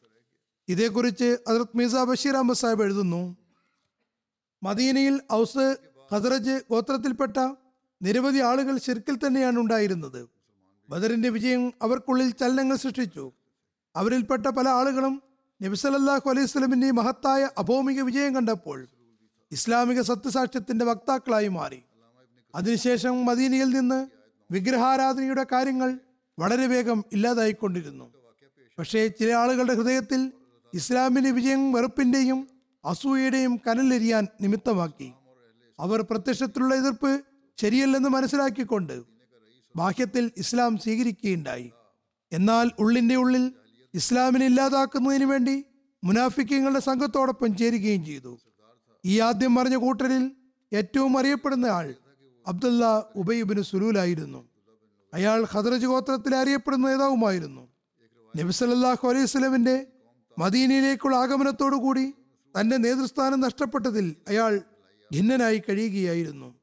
Speaker 2: ഇതേക്കുറിച്ച് ഹസരത് മീസ ബഷീർ അഹമ്മദ് സാഹിബ് എഴുതുന്നു. മദീനയിൽ ഔസ് ഹസറജ് ഗോത്രത്തിൽപ്പെട്ട നിരവധി ആളുകൾ ശിർക്കിൽ തന്നെയാണ് ഉണ്ടായിരുന്നത്. ബദറിന്റെ വിജയം അവർക്കുള്ളിൽ ചലനങ്ങൾ സൃഷ്ടിച്ചു. അവരിൽപ്പെട്ട പല ആളുകളും നബിസലല്ലാഹു അലൈഹി സ്വലമിന്റെ മഹത്തായ അഭൗമിക വിജയം കണ്ടപ്പോൾ ഇസ്ലാമിക സത്യസാക്ഷ്യത്തിന്റെ വക്താക്കളായി മാറി. അതിനുശേഷം മദീനയിൽ നിന്ന് വിഗ്രഹാരാധനയുടെ കാര്യങ്ങൾ വളരെ വേഗം ഇല്ലാതായിക്കൊണ്ടിരുന്നു. പക്ഷേ ചില ആളുകളുടെ ഹൃദയത്തിൽ ഇസ്ലാമിന്റെ വിജയം വെറുപ്പിന്റെയും അസൂയയുടെയും കനലെരിയാൻ നിമിത്തമാക്കി. അവർ പ്രത്യക്ഷത്തിലുള്ള എതിർപ്പ് ശരിയല്ലെന്ന് മനസ്സിലാക്കിക്കൊണ്ട് ബാഹ്യത്തിൽ ഇസ്ലാം സ്വീകരിക്കുകയുണ്ടായി. എന്നാൽ ഉള്ളിന്റെ ഉള്ളിൽ ഇസ്ലാമിനെ ഇല്ലാതാക്കുന്നതിന് വേണ്ടി മുനാഫിക്കങ്ങളുടെ സംഘത്തോടൊപ്പം ചേരുകയും ചെയ്തു. ഈ ആദ്യം പറഞ്ഞ കൂട്ടരിൽ ഏറ്റവും അറിയപ്പെടുന്ന ആൾ അബ്ദുല്ല ഉബൈബിന് സുലൂലായിരുന്നു അയാൾ ഖദറജ് ഗോത്രത്തിലെ അറിയപ്പെടുന്ന നേതാവുമായിരുന്നു. നബിസലല്ലാഹു അലൈഹി സ്വലമിന്റെ മദീനയിലേക്കുള്ള ആഗമനത്തോടുകൂടി തന്റെ നേതൃസ്ഥാനം നഷ്ടപ്പെട്ടതിൽ അയാൾ ഖിന്നനായി കഴിയുകയായിരുന്നു.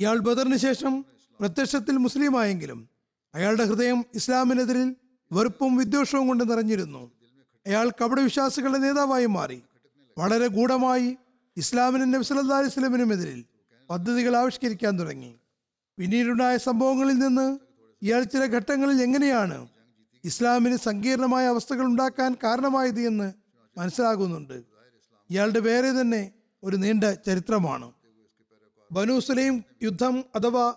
Speaker 2: ഇയാൾ ബദറിന് ശേഷം പ്രത്യക്ഷത്തിൽ മുസ്ലിമായെങ്കിലും അയാളുടെ ഹൃദയം ഇസ്ലാമിനെതിരിൽ വെറുപ്പും വിദ്വേഷവും കൊണ്ട് നിറഞ്ഞിരുന്നു. അയാൾ കപടവിശ്വാസികളുടെ നേതാവായി മാറി. വളരെ ഗൂഢമായി ഇസ്ലാമിനും നബി സല്ലല്ലാഹു അലൈഹി വസല്ലമിനുമെതിരിൽ പദ്ധതികൾ ആവിഷ്കരിക്കാൻ തുടങ്ങി. പിന്നീടുണ്ടായ സംഭവങ്ങളിൽ നിന്ന് ഇയാൾ ചില ഘട്ടങ്ങളിൽ എങ്ങനെയാണ് ഇസ്ലാമിന് സങ്കീർണമായ അവസ്ഥകൾ ഉണ്ടാക്കാൻ കാരണമായത് എന്ന് മനസ്സിലാകുന്നുണ്ട്. ഇയാളുടെ വേറെ തന്നെ ഒരു നീണ്ട ചരിത്രമാണ്. ബനു സുലൈം യുദ്ധം അഥവാ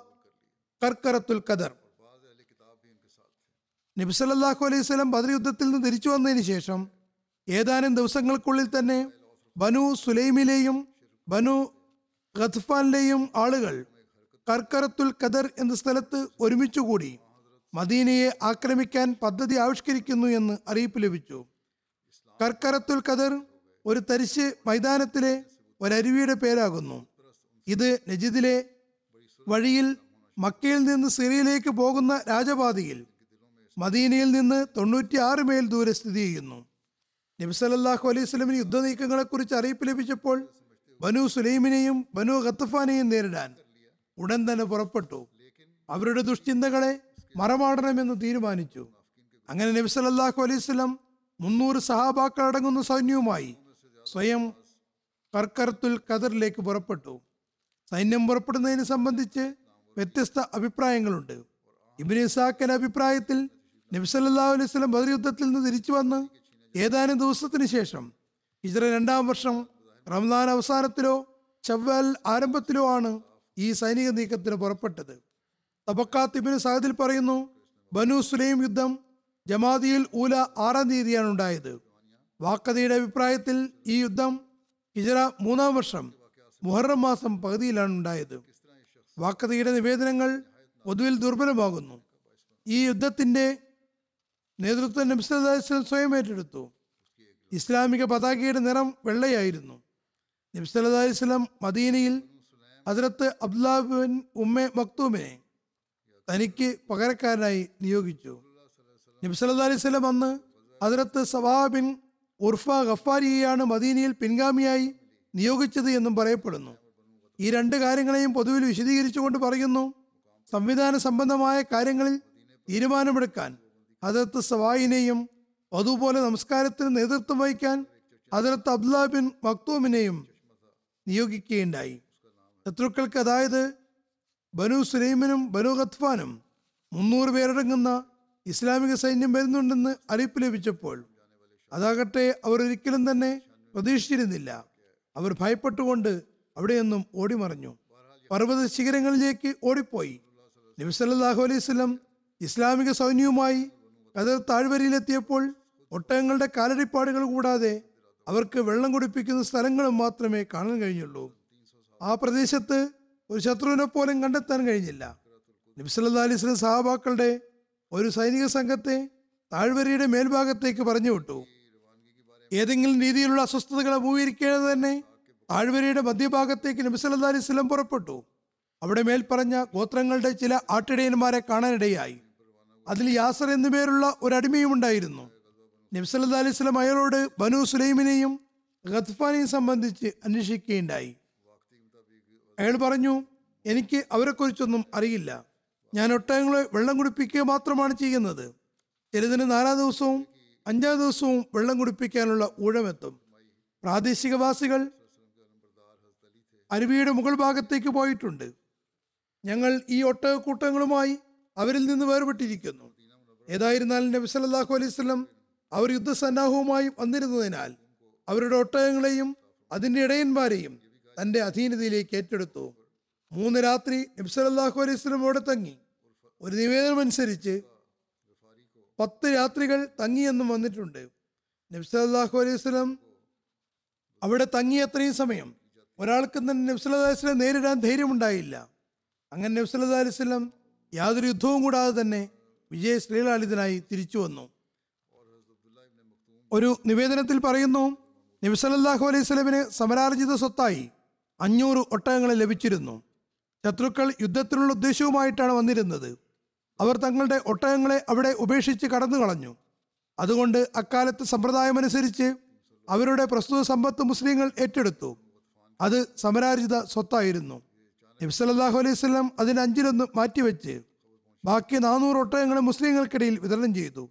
Speaker 2: കർക്കറത്തുൽ ഖദർ. നബിസലല്ലാഹു അലൈഹി സ്വലം ബദർ യുദ്ധത്തിൽ നിന്ന് തിരിച്ചു വന്നതിന് ശേഷം ഏതാനും ദിവസങ്ങൾക്കുള്ളിൽ തന്നെ ബനു സുലൈമിലെയും ബനു ഖത്ഫാനിലെയും ആളുകൾ കർക്കറത്തുൽ ഖദർ എന്ന സ്ഥലത്ത് ഒരുമിച്ചുകൂടി. മദീനയെ ആക്രമിക്കാൻ പദ്ധതി ആവിഷ്കരിക്കുന്നു എന്ന് അറിയിപ്പ് ലഭിച്ചു. കർക്കരത്തുൽ ഖദർ ഒരു തരിശ് മൈതാനത്തിലെ ഒരരുവിയുടെ പേരാകുന്നു. ഇത് നജിദിലെ വഴിയിൽ മക്കയിൽ നിന്ന് സിറിയയിലേക്ക് പോകുന്ന രാജപാതയിൽ മദീനയിൽ നിന്ന് തൊണ്ണൂറ്റിയാറ് മൈൽ ദൂരെ സ്ഥിതി ചെയ്യുന്നു. നബിസലല്ലാഹു അലൈഹി സ്വലമിന് യുദ്ധ നീക്കങ്ങളെക്കുറിച്ച് അറിയിപ്പ് ലഭിച്ചപ്പോൾ ബനു സുലൈമിനെയും ബനു ഖത്തഫാനെയും നേരിടാൻ ഉടൻ തന്നെ പുറപ്പെട്ടു. അവരുടെ ദുഷ്ചിന്തകളെ മറമാടണമെന്ന് തീരുമാനിച്ചു. അങ്ങനെ നബി സല്ലല്ലാഹു അലൈഹി സ്വലം മുന്നൂറ് സഹാബാക്കൾ അടങ്ങുന്ന സൈന്യവുമായി സ്വയം കർക്കർത്തുൽ ഖദറിലേക്ക് പുറപ്പെട്ടു. സൈന്യം പുറപ്പെടുന്നതിനെ സംബന്ധിച്ച് വ്യത്യസ്ത അഭിപ്രായങ്ങളുണ്ട്. ഇസാഖിന്റെ അഭിപ്രായത്തിൽ നബി സല്ലല്ലാഹു അലൈഹി വസല്ലം ബദർ യുദ്ധത്തിൽ നിന്ന് തിരിച്ചു വന്ന് ഏതാനും ദിവസത്തിന് ശേഷം ഹിജ്റ രണ്ടാം വർഷം റംസാൻ അവസാനത്തിലോ ചവ്വാൽ ആരംഭത്തിലോ ആണ് ഈ സൈനിക നീക്കത്തിന് പുറപ്പെട്ടത്. തബക്കാത്ത് ഇബിന് സഹദിൽ പറയുന്നു ബനു സുലൈം യുദ്ധം ജമാതിയിൽ ഊല ആറാം തീയതിയാണ് ഉണ്ടായത്. വാക്കതിയുടെ അഭിപ്രായത്തിൽ ഈ യുദ്ധം ഹിജറ മൂന്നാം വർഷം മുഹറം മാസം പകുതിയിലാണ് ഉണ്ടായത്. വാക്കതിയുടെ നിവേദനങ്ങൾ പൊതുവിൽ ദുർബലമാകുന്നു. ഈ യുദ്ധത്തിന്റെ നേതൃത്വം നബ്സലം സ്വയം ഏറ്റെടുത്തു. ഇസ്ലാമിക പതാകയുടെ നിറം വെള്ളയായിരുന്നു. അലൈവലം മദീനയിൽ ഹസ്രത്ത് അബ്ദുല്ലാബിൻ ഉമ്മെ മക്തൂമിനെ തനിക്ക് പകരക്കാരനായി നിയോഗിച്ചു. നബി സല്ലല്ലാഹു അലൈഹി വസല്ലം അന്ന് ഹസ്രത്ത് സവാബിൻ ഉർഫ ഗഫാരിയെയാണ് മദീനയിൽ പിൻഗാമിയായി നിയോഗിച്ചത് എന്നും പറയപ്പെടുന്നു. ഈ രണ്ട് കാര്യങ്ങളെയും പൊതുവിൽ വിശദീകരിച്ചുകൊണ്ട് പറയുന്നു. സംവിധാന സംബന്ധമായ കാര്യങ്ങളിൽ തീരുമാനമെടുക്കാൻ അതിർത്ത് സവായിനെയും അതുപോലെ നമസ്കാരത്തിന് നേതൃത്വം വഹിക്കാൻ അതിർത്ത് അബ്ദുല്ല ബിൻ മക്തൂമിനെയും നിയോഗിക്കുകയുണ്ടായി. ശത്രുക്കൾക്ക് അതായത് ബനു സുലൈമിനും ബനു ഖത്ഫാനും മുന്നൂറ് പേരടങ്ങുന്ന ഇസ്ലാമിക സൈന്യം വരുന്നുണ്ടെന്ന് അറിയിപ്പ് ലഭിച്ചപ്പോൾ അതാകട്ടെ അവർ ഒരിക്കലും തന്നെ പ്രതീക്ഷിച്ചിരുന്നില്ല. അവർ ഭയപ്പെട്ടുകൊണ്ട് അവിടെയൊന്നും ഓടിമറഞ്ഞു. പർവത ശിഖരങ്ങളിലേക്ക് ഓടിപ്പോയി. നബി സല്ലല്ലാഹു അലൈഹി വസല്ലം ഇസ്ലാമിക സൈന്യവുമായി കതർ താഴ്വരയിലെത്തിയപ്പോൾ ഒട്ടകങ്ങളുടെ കാലടിപ്പാടുകൾ കൂടാതെ അവർക്ക് വെള്ളം കുടിപ്പിക്കുന്ന സ്ഥലങ്ങളും മാത്രമേ കാണാൻ കഴിഞ്ഞുള്ളൂ. ആ പ്രദേശത്ത് ഒരു ശത്രുവിനെ പോലും കണ്ടെത്താൻ കഴിഞ്ഞില്ല. നബി സല്ലല്ലാഹു അലൈഹി വസല്ലം സഹാബാക്കളുടെ ഒരു സൈനിക സംഘത്തെ താഴ്വരയുടെ മേൽഭാഗത്തേക്ക് പറഞ്ഞു വിട്ടു. ഏതെങ്കിലും രീതിയിലുള്ള അസ്വസ്ഥതകൾ അഭിമുഖീകരിക്കാതെ തന്നെ താഴ്വരയുടെ മധ്യഭാഗത്തേക്ക് നബി അലിസ്ലം പുറപ്പെട്ടു. അവിടെ മേൽപ്പറഞ്ഞ ഗോത്രങ്ങളുടെ ചില ആട്ടിടയന്മാരെ കാണാനിടയായി. അതിൽ യാസർ എന്നുപേരുള്ള ഒരു അടിമയും ഉണ്ടായിരുന്നു. നബി അലിസ്ലം അയാളോട് ബനു സുലൈമിനെയും ഖത്ഫാനെയും സംബന്ധിച്ച് അന്വേഷിക്കുകയുണ്ടായി. അയാൾ പറഞ്ഞു എനിക്ക് അവരെക്കുറിച്ചൊന്നും അറിയില്ല. ഞാൻ ഒട്ടകങ്ങളെ വെള്ളം കുടിപ്പിക്കുക മാത്രമാണ് ചെയ്യുന്നത്. ചിലതിന് നാലാം ദിവസവും അഞ്ചാം ദിവസവും വെള്ളം കുടിപ്പിക്കാനുള്ള ഊഴമെത്തും. പ്രാദേശികവാസികൾ അരുവിയുടെ മുകൾ ഭാഗത്തേക്ക് പോയിട്ടുണ്ട്. ഞങ്ങൾ ഈ ഒട്ടകക്കൂട്ടങ്ങളുമായി അവരിൽ നിന്ന് വേർപെട്ടിരിക്കുന്നു. ഏതായിരുന്നാലും നബി സല്ലല്ലാഹു അലൈഹി വസല്ലം അവർ യുദ്ധസന്നാഹവുമായി വന്നിരുന്നതിനാൽ അവരുടെ ഒട്ടകങ്ങളെയും അതിന്റെ ഇടയന്മാരെയും തന്റെ അധീനതയിലേക്ക് ഏറ്റെടുത്തു. മൂന്ന് രാത്രി നബ്സലാഹു അലൈഹി അവിടെ തങ്ങി. ഒരു നിവേദനം അനുസരിച്ച് പത്ത് രാത്രികൾ തങ്ങിയെന്നും വന്നിട്ടുണ്ട്. നബ്സലാഹു അലൈഹി സ്വലം അവിടെ തങ്ങി അത്രയും സമയം ഒരാൾക്ക് തന്നെ നബ്സലി സ്വലം നേരിടാൻ ധൈര്യമുണ്ടായില്ല. അങ്ങനെ നബ്സലാ അലൈഹി സ്വലം യാതൊരു യുദ്ധവും കൂടാതെ തന്നെ വിജയ ശ്രീലാളിതനായി തിരിച്ചു വന്നു. ഒരു നിവേദനത്തിൽ പറയുന്നു നബ്സലാഹു അലൈഹി സ്വലമിന് സമരാർജിത സ്വത്തായി. അഞ്ഞൂറ് ഒട്ടകങ്ങളെ ലഭിച്ചിരുന്നു. ശത്രുക്കൾ യുദ്ധത്തിനുള്ള ഉദ്ദേശവുമായിട്ടാണ് വന്നിരുന്നത്. അവർ തങ്ങളുടെ ഒട്ടകങ്ങളെ അവിടെ ഉപേക്ഷിച്ച് കടന്നു കളഞ്ഞു അതുകൊണ്ട് അക്കാലത്ത് സമ്പ്രദായമനുസരിച്ച് അവരുടെ പ്രസ്തുത സമ്പത്ത് മുസ്ലിങ്ങൾ ഏറ്റെടുത്തു. അത് സമരാർജിത സ്വത്തായിരുന്നു. നബി അലൈഹി സ്വലം അതിന് അഞ്ചിലൊന്ന് മാറ്റിവെച്ച് ബാക്കി നാനൂറ് ഒട്ടകങ്ങളെ മുസ്ലിങ്ങൾക്കിടയിൽ വിതരണം ചെയ്തു.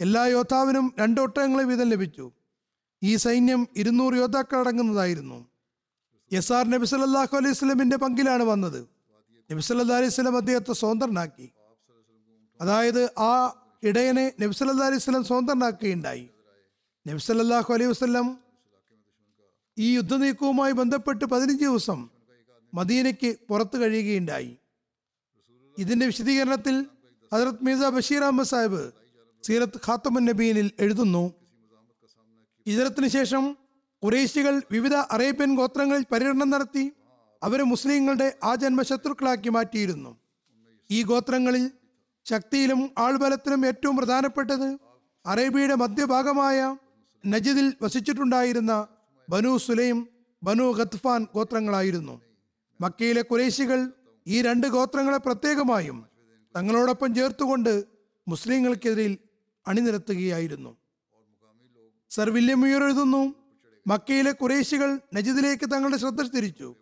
Speaker 2: എല്ലാ യോദ്ധാവിനും രണ്ട് ഒട്ടകങ്ങളെ വീതം ലഭിച്ചു. ഈ സൈന്യം ഇരുന്നൂറ് യോദ്ധാക്കൾ അടങ്ങുന്നതായിരുന്നു എസ് ആർ നബി സല്ലാഹു അലൈഹി സ്വലമിന്റെ പങ്കിലാണ് വന്നത്. നബി സല്ലാ അലൈഹി സ്വലം അദ്ദേഹത്തെ സ്വതന്ത്രനാക്കി. അതായത് ആ ഇടയനെ നബി സല്ലാ അലൈഹി സ്വലം സ്വതന്ത്രനാക്കുകയുണ്ടായി. നബി സല്ലാഹു അലൈഹി വസ്ലം ഈ യുദ്ധനീക്കവുമായി ബന്ധപ്പെട്ട് പതിനഞ്ച് ദിവസം മദീനയ്ക്ക് പുറത്തു കഴിയുകയുണ്ടായി. ഇതിന്റെ വിശദീകരണത്തിൽ ഹജറത് മീസ ബഷീർ അഹമ്മദ് സാഹിബ് സീറത്ത് ഖാത്തമുൻ നബീനിൽ എഴുതുന്നു. ഹിജറത്തിന് ശേഷം കുറേശികൾ വിവിധ അറേബ്യൻ ഗോത്രങ്ങളിൽ പര്യടനം നടത്തി അവരെ മുസ്ലിങ്ങളുടെ ആ ജന്മ ശത്രുക്കളാക്കി മാറ്റിയിരുന്നു. ഈ ഗോത്രങ്ങളിൽ ശക്തിയിലും ആൾബലത്തിലും ഏറ്റവും പ്രധാനപ്പെട്ടത് അറേബ്യയുടെ മധ്യഭാഗമായ നജിദിൽ വസിച്ചിട്ടുണ്ടായിരുന്ന ബനു സുലൈം ബനു ഖത്ഫാൻ ഗോത്രങ്ങളായിരുന്നു. മക്കയിലെ കുറേശികൾ ഈ രണ്ട് ഗോത്രങ്ങളെ പ്രത്യേകമായും തങ്ങളോടൊപ്പം ചേർത്തുകൊണ്ട് മുസ്ലിങ്ങൾക്കെതിരിൽ അണിനിരത്തുകയായിരുന്നു. സർ വില്യം മുയർ എഴുതുന്നു മക്കയിലെ കുറേശികൾ നജിദിലേക്ക് തങ്ങളുടെ ശ്രദ്ധ തിരിച്ചു.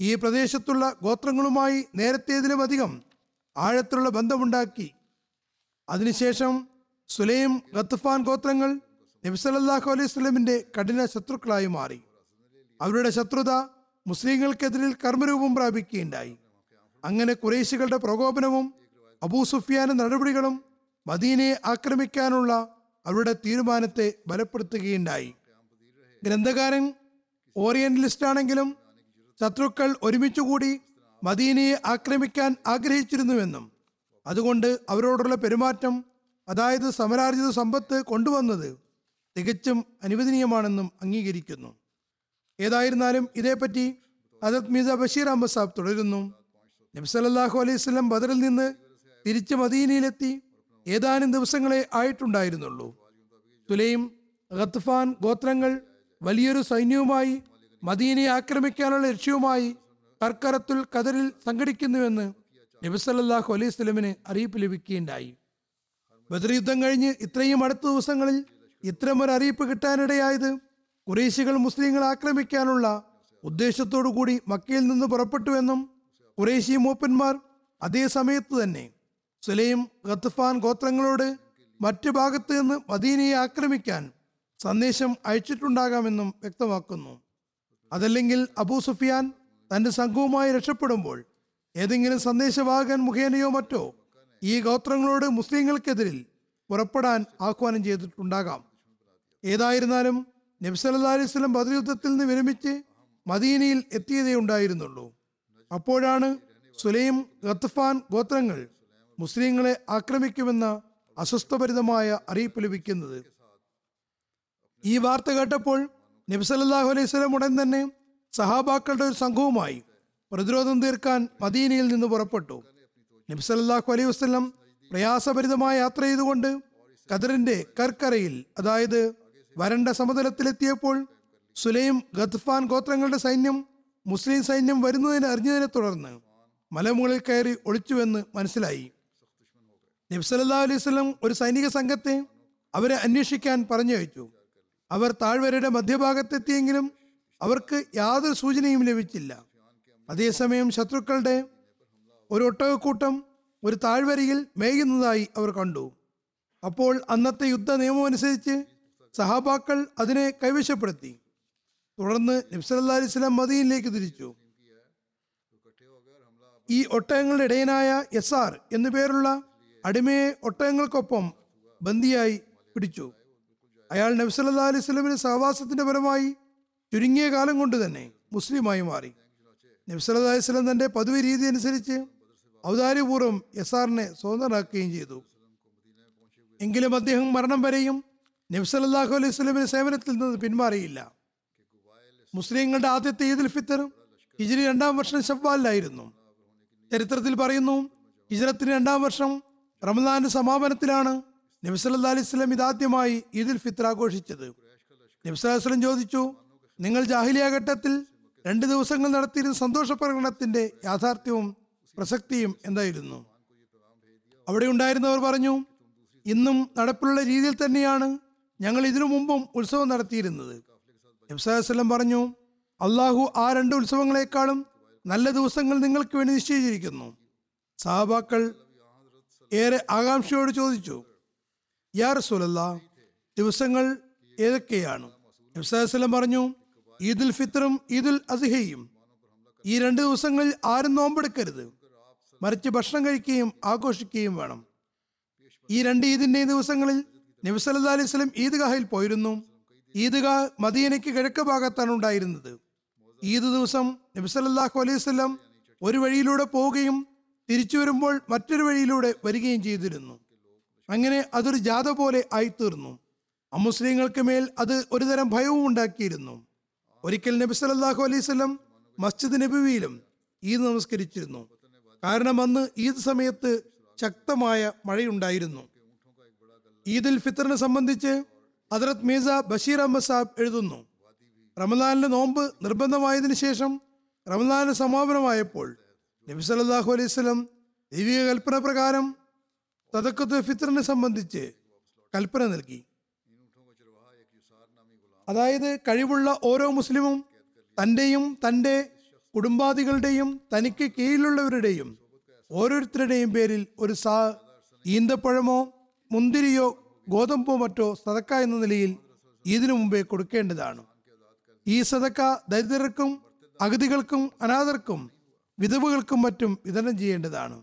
Speaker 2: ഈ പ്രദേശത്തുള്ള ഗോത്രങ്ങളുമായി നേരത്തേതിലും അധികം ആഴത്തിലുള്ള ബന്ധമുണ്ടാക്കി. അതിനുശേഷം സുലൈം ഗത്ഫാൻ ഗോത്രങ്ങൾ നബിസലല്ലാഹു അലൈഹി സ്വലമിന്റെ കഠിന ശത്രുക്കളായി മാറി. അവരുടെ ശത്രുത മുസ്ലിങ്ങൾക്കെതിരിൽ കർമ്മരൂപം പ്രാപിക്കുകയുണ്ടായി. അങ്ങനെ കുറേശികളുടെ പ്രകോപനവും അബൂ സുഫിയാന്റെ നടപടികളും മദീനയെ ആക്രമിക്കാനുള്ള അവരുടെ തീരുമാനത്തെ ബലപ്പെടുത്തുകയുണ്ടായി. ഗ്രന്ഥകാരൻ ഓറിയന്റലിസ്റ്റ് ആണെങ്കിലും ശത്രുക്കൾ ഒരുമിച്ചുകൂടി മദീനയെ ആക്രമിക്കാൻ ആഗ്രഹിച്ചിരുന്നുവെന്നും അതുകൊണ്ട് അവരോടുള്ള പെരുമാറ്റം അതായത് സമരാർജിത സമ്പത്ത് കൊണ്ടുവന്നത് തികച്ചും അനുവദനീയമാണെന്നും അംഗീകരിക്കുന്നു. ഏതായിരുന്നാലും ഇതേപ്പറ്റി ഹജത് മീസ ബഷീർ അഹമ്മദ് സാബ് തുടരുന്നു. നബ്സലല്ലാഹു അലൈഹി വസല്ലം ബദറിൽ നിന്ന് തിരിച്ച് മദീനയിലെത്തി ഏതാനും ദിവസങ്ങളെ ആയിട്ടുണ്ടായിരുന്നുള്ളൂ. തുലയും ഗത്ഫാൻ ഗോത്രങ്ങൾ വലിയൊരു സൈന്യവുമായി മദീനയെ ആക്രമിക്കാനുള്ള ലക്ഷ്യവുമായി കർക്കരത്തുൽ കദറിൽ സംഘടിക്കുന്നുവെന്ന് നബിസല്ലാഹു അലൈഹി സ്വലമിന് അറിയിപ്പ് ലഭിക്കുകയുണ്ടായി. ബദർ യുദ്ധം കഴിഞ്ഞ് ഇത്രയും അടുത്ത ദിവസങ്ങളിൽ ഇത്തരമൊരു അറിയിപ്പ് കിട്ടാനിടയായത് കുറേശികൾ മുസ്ലിങ്ങളെ ആക്രമിക്കാനുള്ള ഉദ്ദേശത്തോടു കൂടി മക്കയിൽ നിന്ന് പുറപ്പെട്ടുവെന്നും കുറേശി മൂപ്പന്മാർ അതേ സമയത്ത് തന്നെ സുലൈം ഗത്ഫാൻ ഗോത്രങ്ങളോട് മറ്റു ഭാഗത്ത് നിന്ന് മദീനയെ ആക്രമിക്കാൻ സന്ദേശം അയച്ചിട്ടുണ്ടാകാമെന്നും വ്യക്തമാക്കുന്നു. അതല്ലെങ്കിൽ അബൂ സുഫിയാൻ തന്റെ സംഘവുമായി രക്ഷപ്പെടുമ്പോൾ ഏതെങ്കിലും സന്ദേശവാഹകൻ മുഖേനയോ മറ്റോ ഈ ഗോത്രങ്ങളോട് മുസ്ലിങ്ങൾക്കെതിരിൽ പുറപ്പെടാൻ ആഹ്വാനം ചെയ്തിട്ടുണ്ടാകാം. ഏതായിരുന്നാലും നബ്സല്ലാ അലൈഹി സ്വലം യുദ്ധത്തിൽ നിന്ന് വിരമിച്ച് മദീനയിൽ എത്തിയതേ ഉണ്ടായിരുന്നുള്ളൂ. അപ്പോഴാണ് സുലൈം ഗത്ഫാൻ ഗോത്രങ്ങൾ മുസ്ലിങ്ങളെ ആക്രമിക്കുമെന്ന അസ്വസ്ഥഭരിതമായ അറിയിപ്പ് ലഭിക്കുന്നത്. ഈ വാർത്ത കേട്ടപ്പോൾ നബി സല്ലല്ലാഹു അലൈഹി സ്വലം ഉടൻ തന്നെ സഹാബാക്കളുടെ ഒരു സംഘവുമായി പ്രതിരോധം തീർക്കാൻ മദീനയിൽ നിന്ന് പുറപ്പെട്ടു. നബി സല്ലല്ലാഹു അലൈഹി വസ്ലം പ്രയാസഭരിതമായ യാത്ര ചെയ്തുകൊണ്ട് ഖദറിന്റെ കർക്കരയിൽ അതായത് വരണ്ട സമതലത്തിലെത്തിയപ്പോൾ സുലൈം ഗത്ഫാൻ ഗോത്രങ്ങളുടെ സൈന്യം മുസ്ലിം സൈന്യം വരുന്നതിന് അറിഞ്ഞതിനെ തുടർന്ന് മലമുകളിൽ കയറി ഒളിച്ചുവെന്ന് മനസ്സിലായി. നബി സല്ലല്ലാഹു അലൈഹി സ്വലം ഒരു സൈനിക സംഘത്തെ അവരെ അന്വേഷിക്കാൻ പറഞ്ഞയച്ചു അവർ താഴ്വരയുടെ മധ്യഭാഗത്തെത്തിയെങ്കിലും അവർക്ക് യാതൊരു സൂചനയും ലഭിച്ചില്ല. അതേസമയം ശത്രുക്കളുടെ ഒരു ഒട്ടകക്കൂട്ടം ഒരു താഴ്വരയിൽ മേയുന്നതായി അവർ കണ്ടു. അപ്പോൾ അന്നത്തെ യുദ്ധ നിയമം അനുസരിച്ച് സഹാബാക്കൾ അതിനെ കൈവശപ്പെടുത്തി. തുടർന്ന് സ്വലാം മദീനിലേക്ക് തിരിച്ചു. ഈ ഒട്ടകങ്ങളുടെ ഇടയനായ എസ് ആർ എന്നുപേരുള്ള അടിമയെ ഒട്ടകങ്ങൾക്കൊപ്പം ബന്ദിയായി പിടിച്ചു. അയാൾ നബ്സല്ലാ അലൈഹി സ്വലമിന്റെ സഹവാസത്തിന്റെ ഫലമായി ചുരുങ്ങിയ കാലം കൊണ്ട് തന്നെ മുസ്ലിമായി മാറി. നബ്സല്ലാ അലൈഹി സ്വലം തന്റെ പതിവ് രീതി അനുസരിച്ച് ഔദാര്യപൂർവം യസാറിനെ സ്വതന്ത്രനാക്കുകയും ചെയ്തു. എങ്കിലും അദ്ദേഹം മരണം വരെയും നബ്സല്ലാഹു അലൈഹി സ്വലമിന്റെ സേവനത്തിൽ നിന്ന് പിന്മാറിയില്ല. മുസ്ലിങ്ങളുടെ ആദ്യത്തെ ഈദുൽ ഫിത്തർ ഹിജിരി രണ്ടാം വർഷം ഷവ്വാലിലായിരുന്നു ചരിത്രത്തിൽ പറയുന്നു ഹിജറത്തിന് രണ്ടാം വർഷം റമദാന്റെ സമാപനത്തിലാണ് നബ്സല്ലാ അലൈഹി സ്വലം ഇതാദ്യമായി ഈദുൽ ഫിത്ര ആഘോഷിച്ചത്. നബ്സലാസ്ലം ചോദിച്ചു നിങ്ങൾ ജാഹിലിയ ഘട്ടത്തിൽ രണ്ട് ദിവസങ്ങൾ നടത്തിയിരുന്ന സന്തോഷ പ്രകടനത്തിന്റെ യാഥാർത്ഥ്യവും പ്രസക്തിയും എന്തായിരുന്നു? അവിടെ ഉണ്ടായിരുന്നവർ പറഞ്ഞു ഇന്നും നടപ്പിലുള്ള രീതിയിൽ തന്നെയാണ് ഞങ്ങൾ ഇതിനു മുമ്പും ഉത്സവം നടത്തിയിരുന്നത്. നബ്സാഹുസ്ലം പറഞ്ഞു അള്ളാഹു ആ രണ്ട് ഉത്സവങ്ങളെക്കാളും നല്ല ദിവസങ്ങൾ നിങ്ങൾക്ക് വേണ്ടി നിശ്ചയിച്ചിരിക്കുന്നു. സഹാബാക്കൾ ഏറെ ആകാംക്ഷയോട് ചോദിച്ചു യാ റസൂലല്ല ദിവസങ്ങൾ ഏതൊക്കെയാണ്? നബ്സാസ്ലം പറഞ്ഞു ഈദുൽ ഫിത്തറും ഈദുൽ അസിഹയും. ഈ രണ്ട് ദിവസങ്ങളിൽ ആരും നോമ്പെടുക്കരുത്. മറിച്ച് ഭക്ഷണം കഴിക്കുകയും ആഘോഷിക്കുകയും വേണം. ഈ രണ്ട് ഈദിന്റെ ദിവസങ്ങളിൽ നബി സല്ലല്ലാഹു അലൈഹി സ്വലം ഈദ്ഗാഹിൽ പോയിരുന്നു. ഈദ്ഗാഹ് മദീനയ്ക്ക് കിഴക്ക് ഭാഗത്താണ് ഉണ്ടായിരുന്നത്. ഈദ് ദിവസം നബി അലൈഹി സ്വലം ഒരു വഴിയിലൂടെ പോവുകയും തിരിച്ചു വരുമ്പോൾ മറ്റൊരു വഴിയിലൂടെ വരികയും ചെയ്തിരുന്നു. അങ്ങനെ അതൊരു ജാഥ പോലെ ആയിത്തീർന്നു. അമുസ്ലിങ്ങൾക്ക് മേൽ അത് ഒരുതരം ഭയവും ഉണ്ടാക്കിയിരുന്നു. ഒരിക്കൽ നബി സല്ലല്ലാഹു അലൈഹി വസല്ലം മസ്ജിദ് നബിവിയിലും ഈദ് നമസ്കരിച്ചിരുന്നു. കാരണം അന്ന് ഈദ് സമയത്ത് ശക്തമായ മഴയുണ്ടായിരുന്നു. ഈദുൽ ഫിത്തറിനെ സംബന്ധിച്ച് ഹദ്രത് മീസ ബഷീർ അഹമ്മദ് സാബ് എഴുതുന്നു. റമദാനിലെ നോമ്പ് നിർബന്ധമായതിനു ശേഷം റമദാന സമാപനമായപ്പോൾ നബി സല്ലല്ലാഹു അലൈഹി വസല്ലം ദൈവിക കൽപ്പന പ്രകാരം തദക്കത്ത് ഫിത്തറിനെ സംബന്ധിച്ച് കൽപ്പന നൽകി. അതായത് കഴിവുള്ള ഓരോ മുസ്ലിമും തന്റെയും തന്റെ കുടുംബാദികളുടെയും തനിക്ക് കീഴിലുള്ളവരുടെയും ഓരോരുത്തരുടെയും പേരിൽ ഒരു സാ ഈന്തപ്പഴമോ മുന്തിരിയോ ഗോതമ്പോ മറ്റോ സതക്ക എന്ന നിലയിൽ ഇതിനു മുമ്പേ കൊടുക്കേണ്ടതാണ്. ഈ സതക്ക ദരിദ്രർക്കും അഗതികൾക്കും അനാഥർക്കും വിധവുകൾക്കും മറ്റും വിതരണം ചെയ്യേണ്ടതാണ്.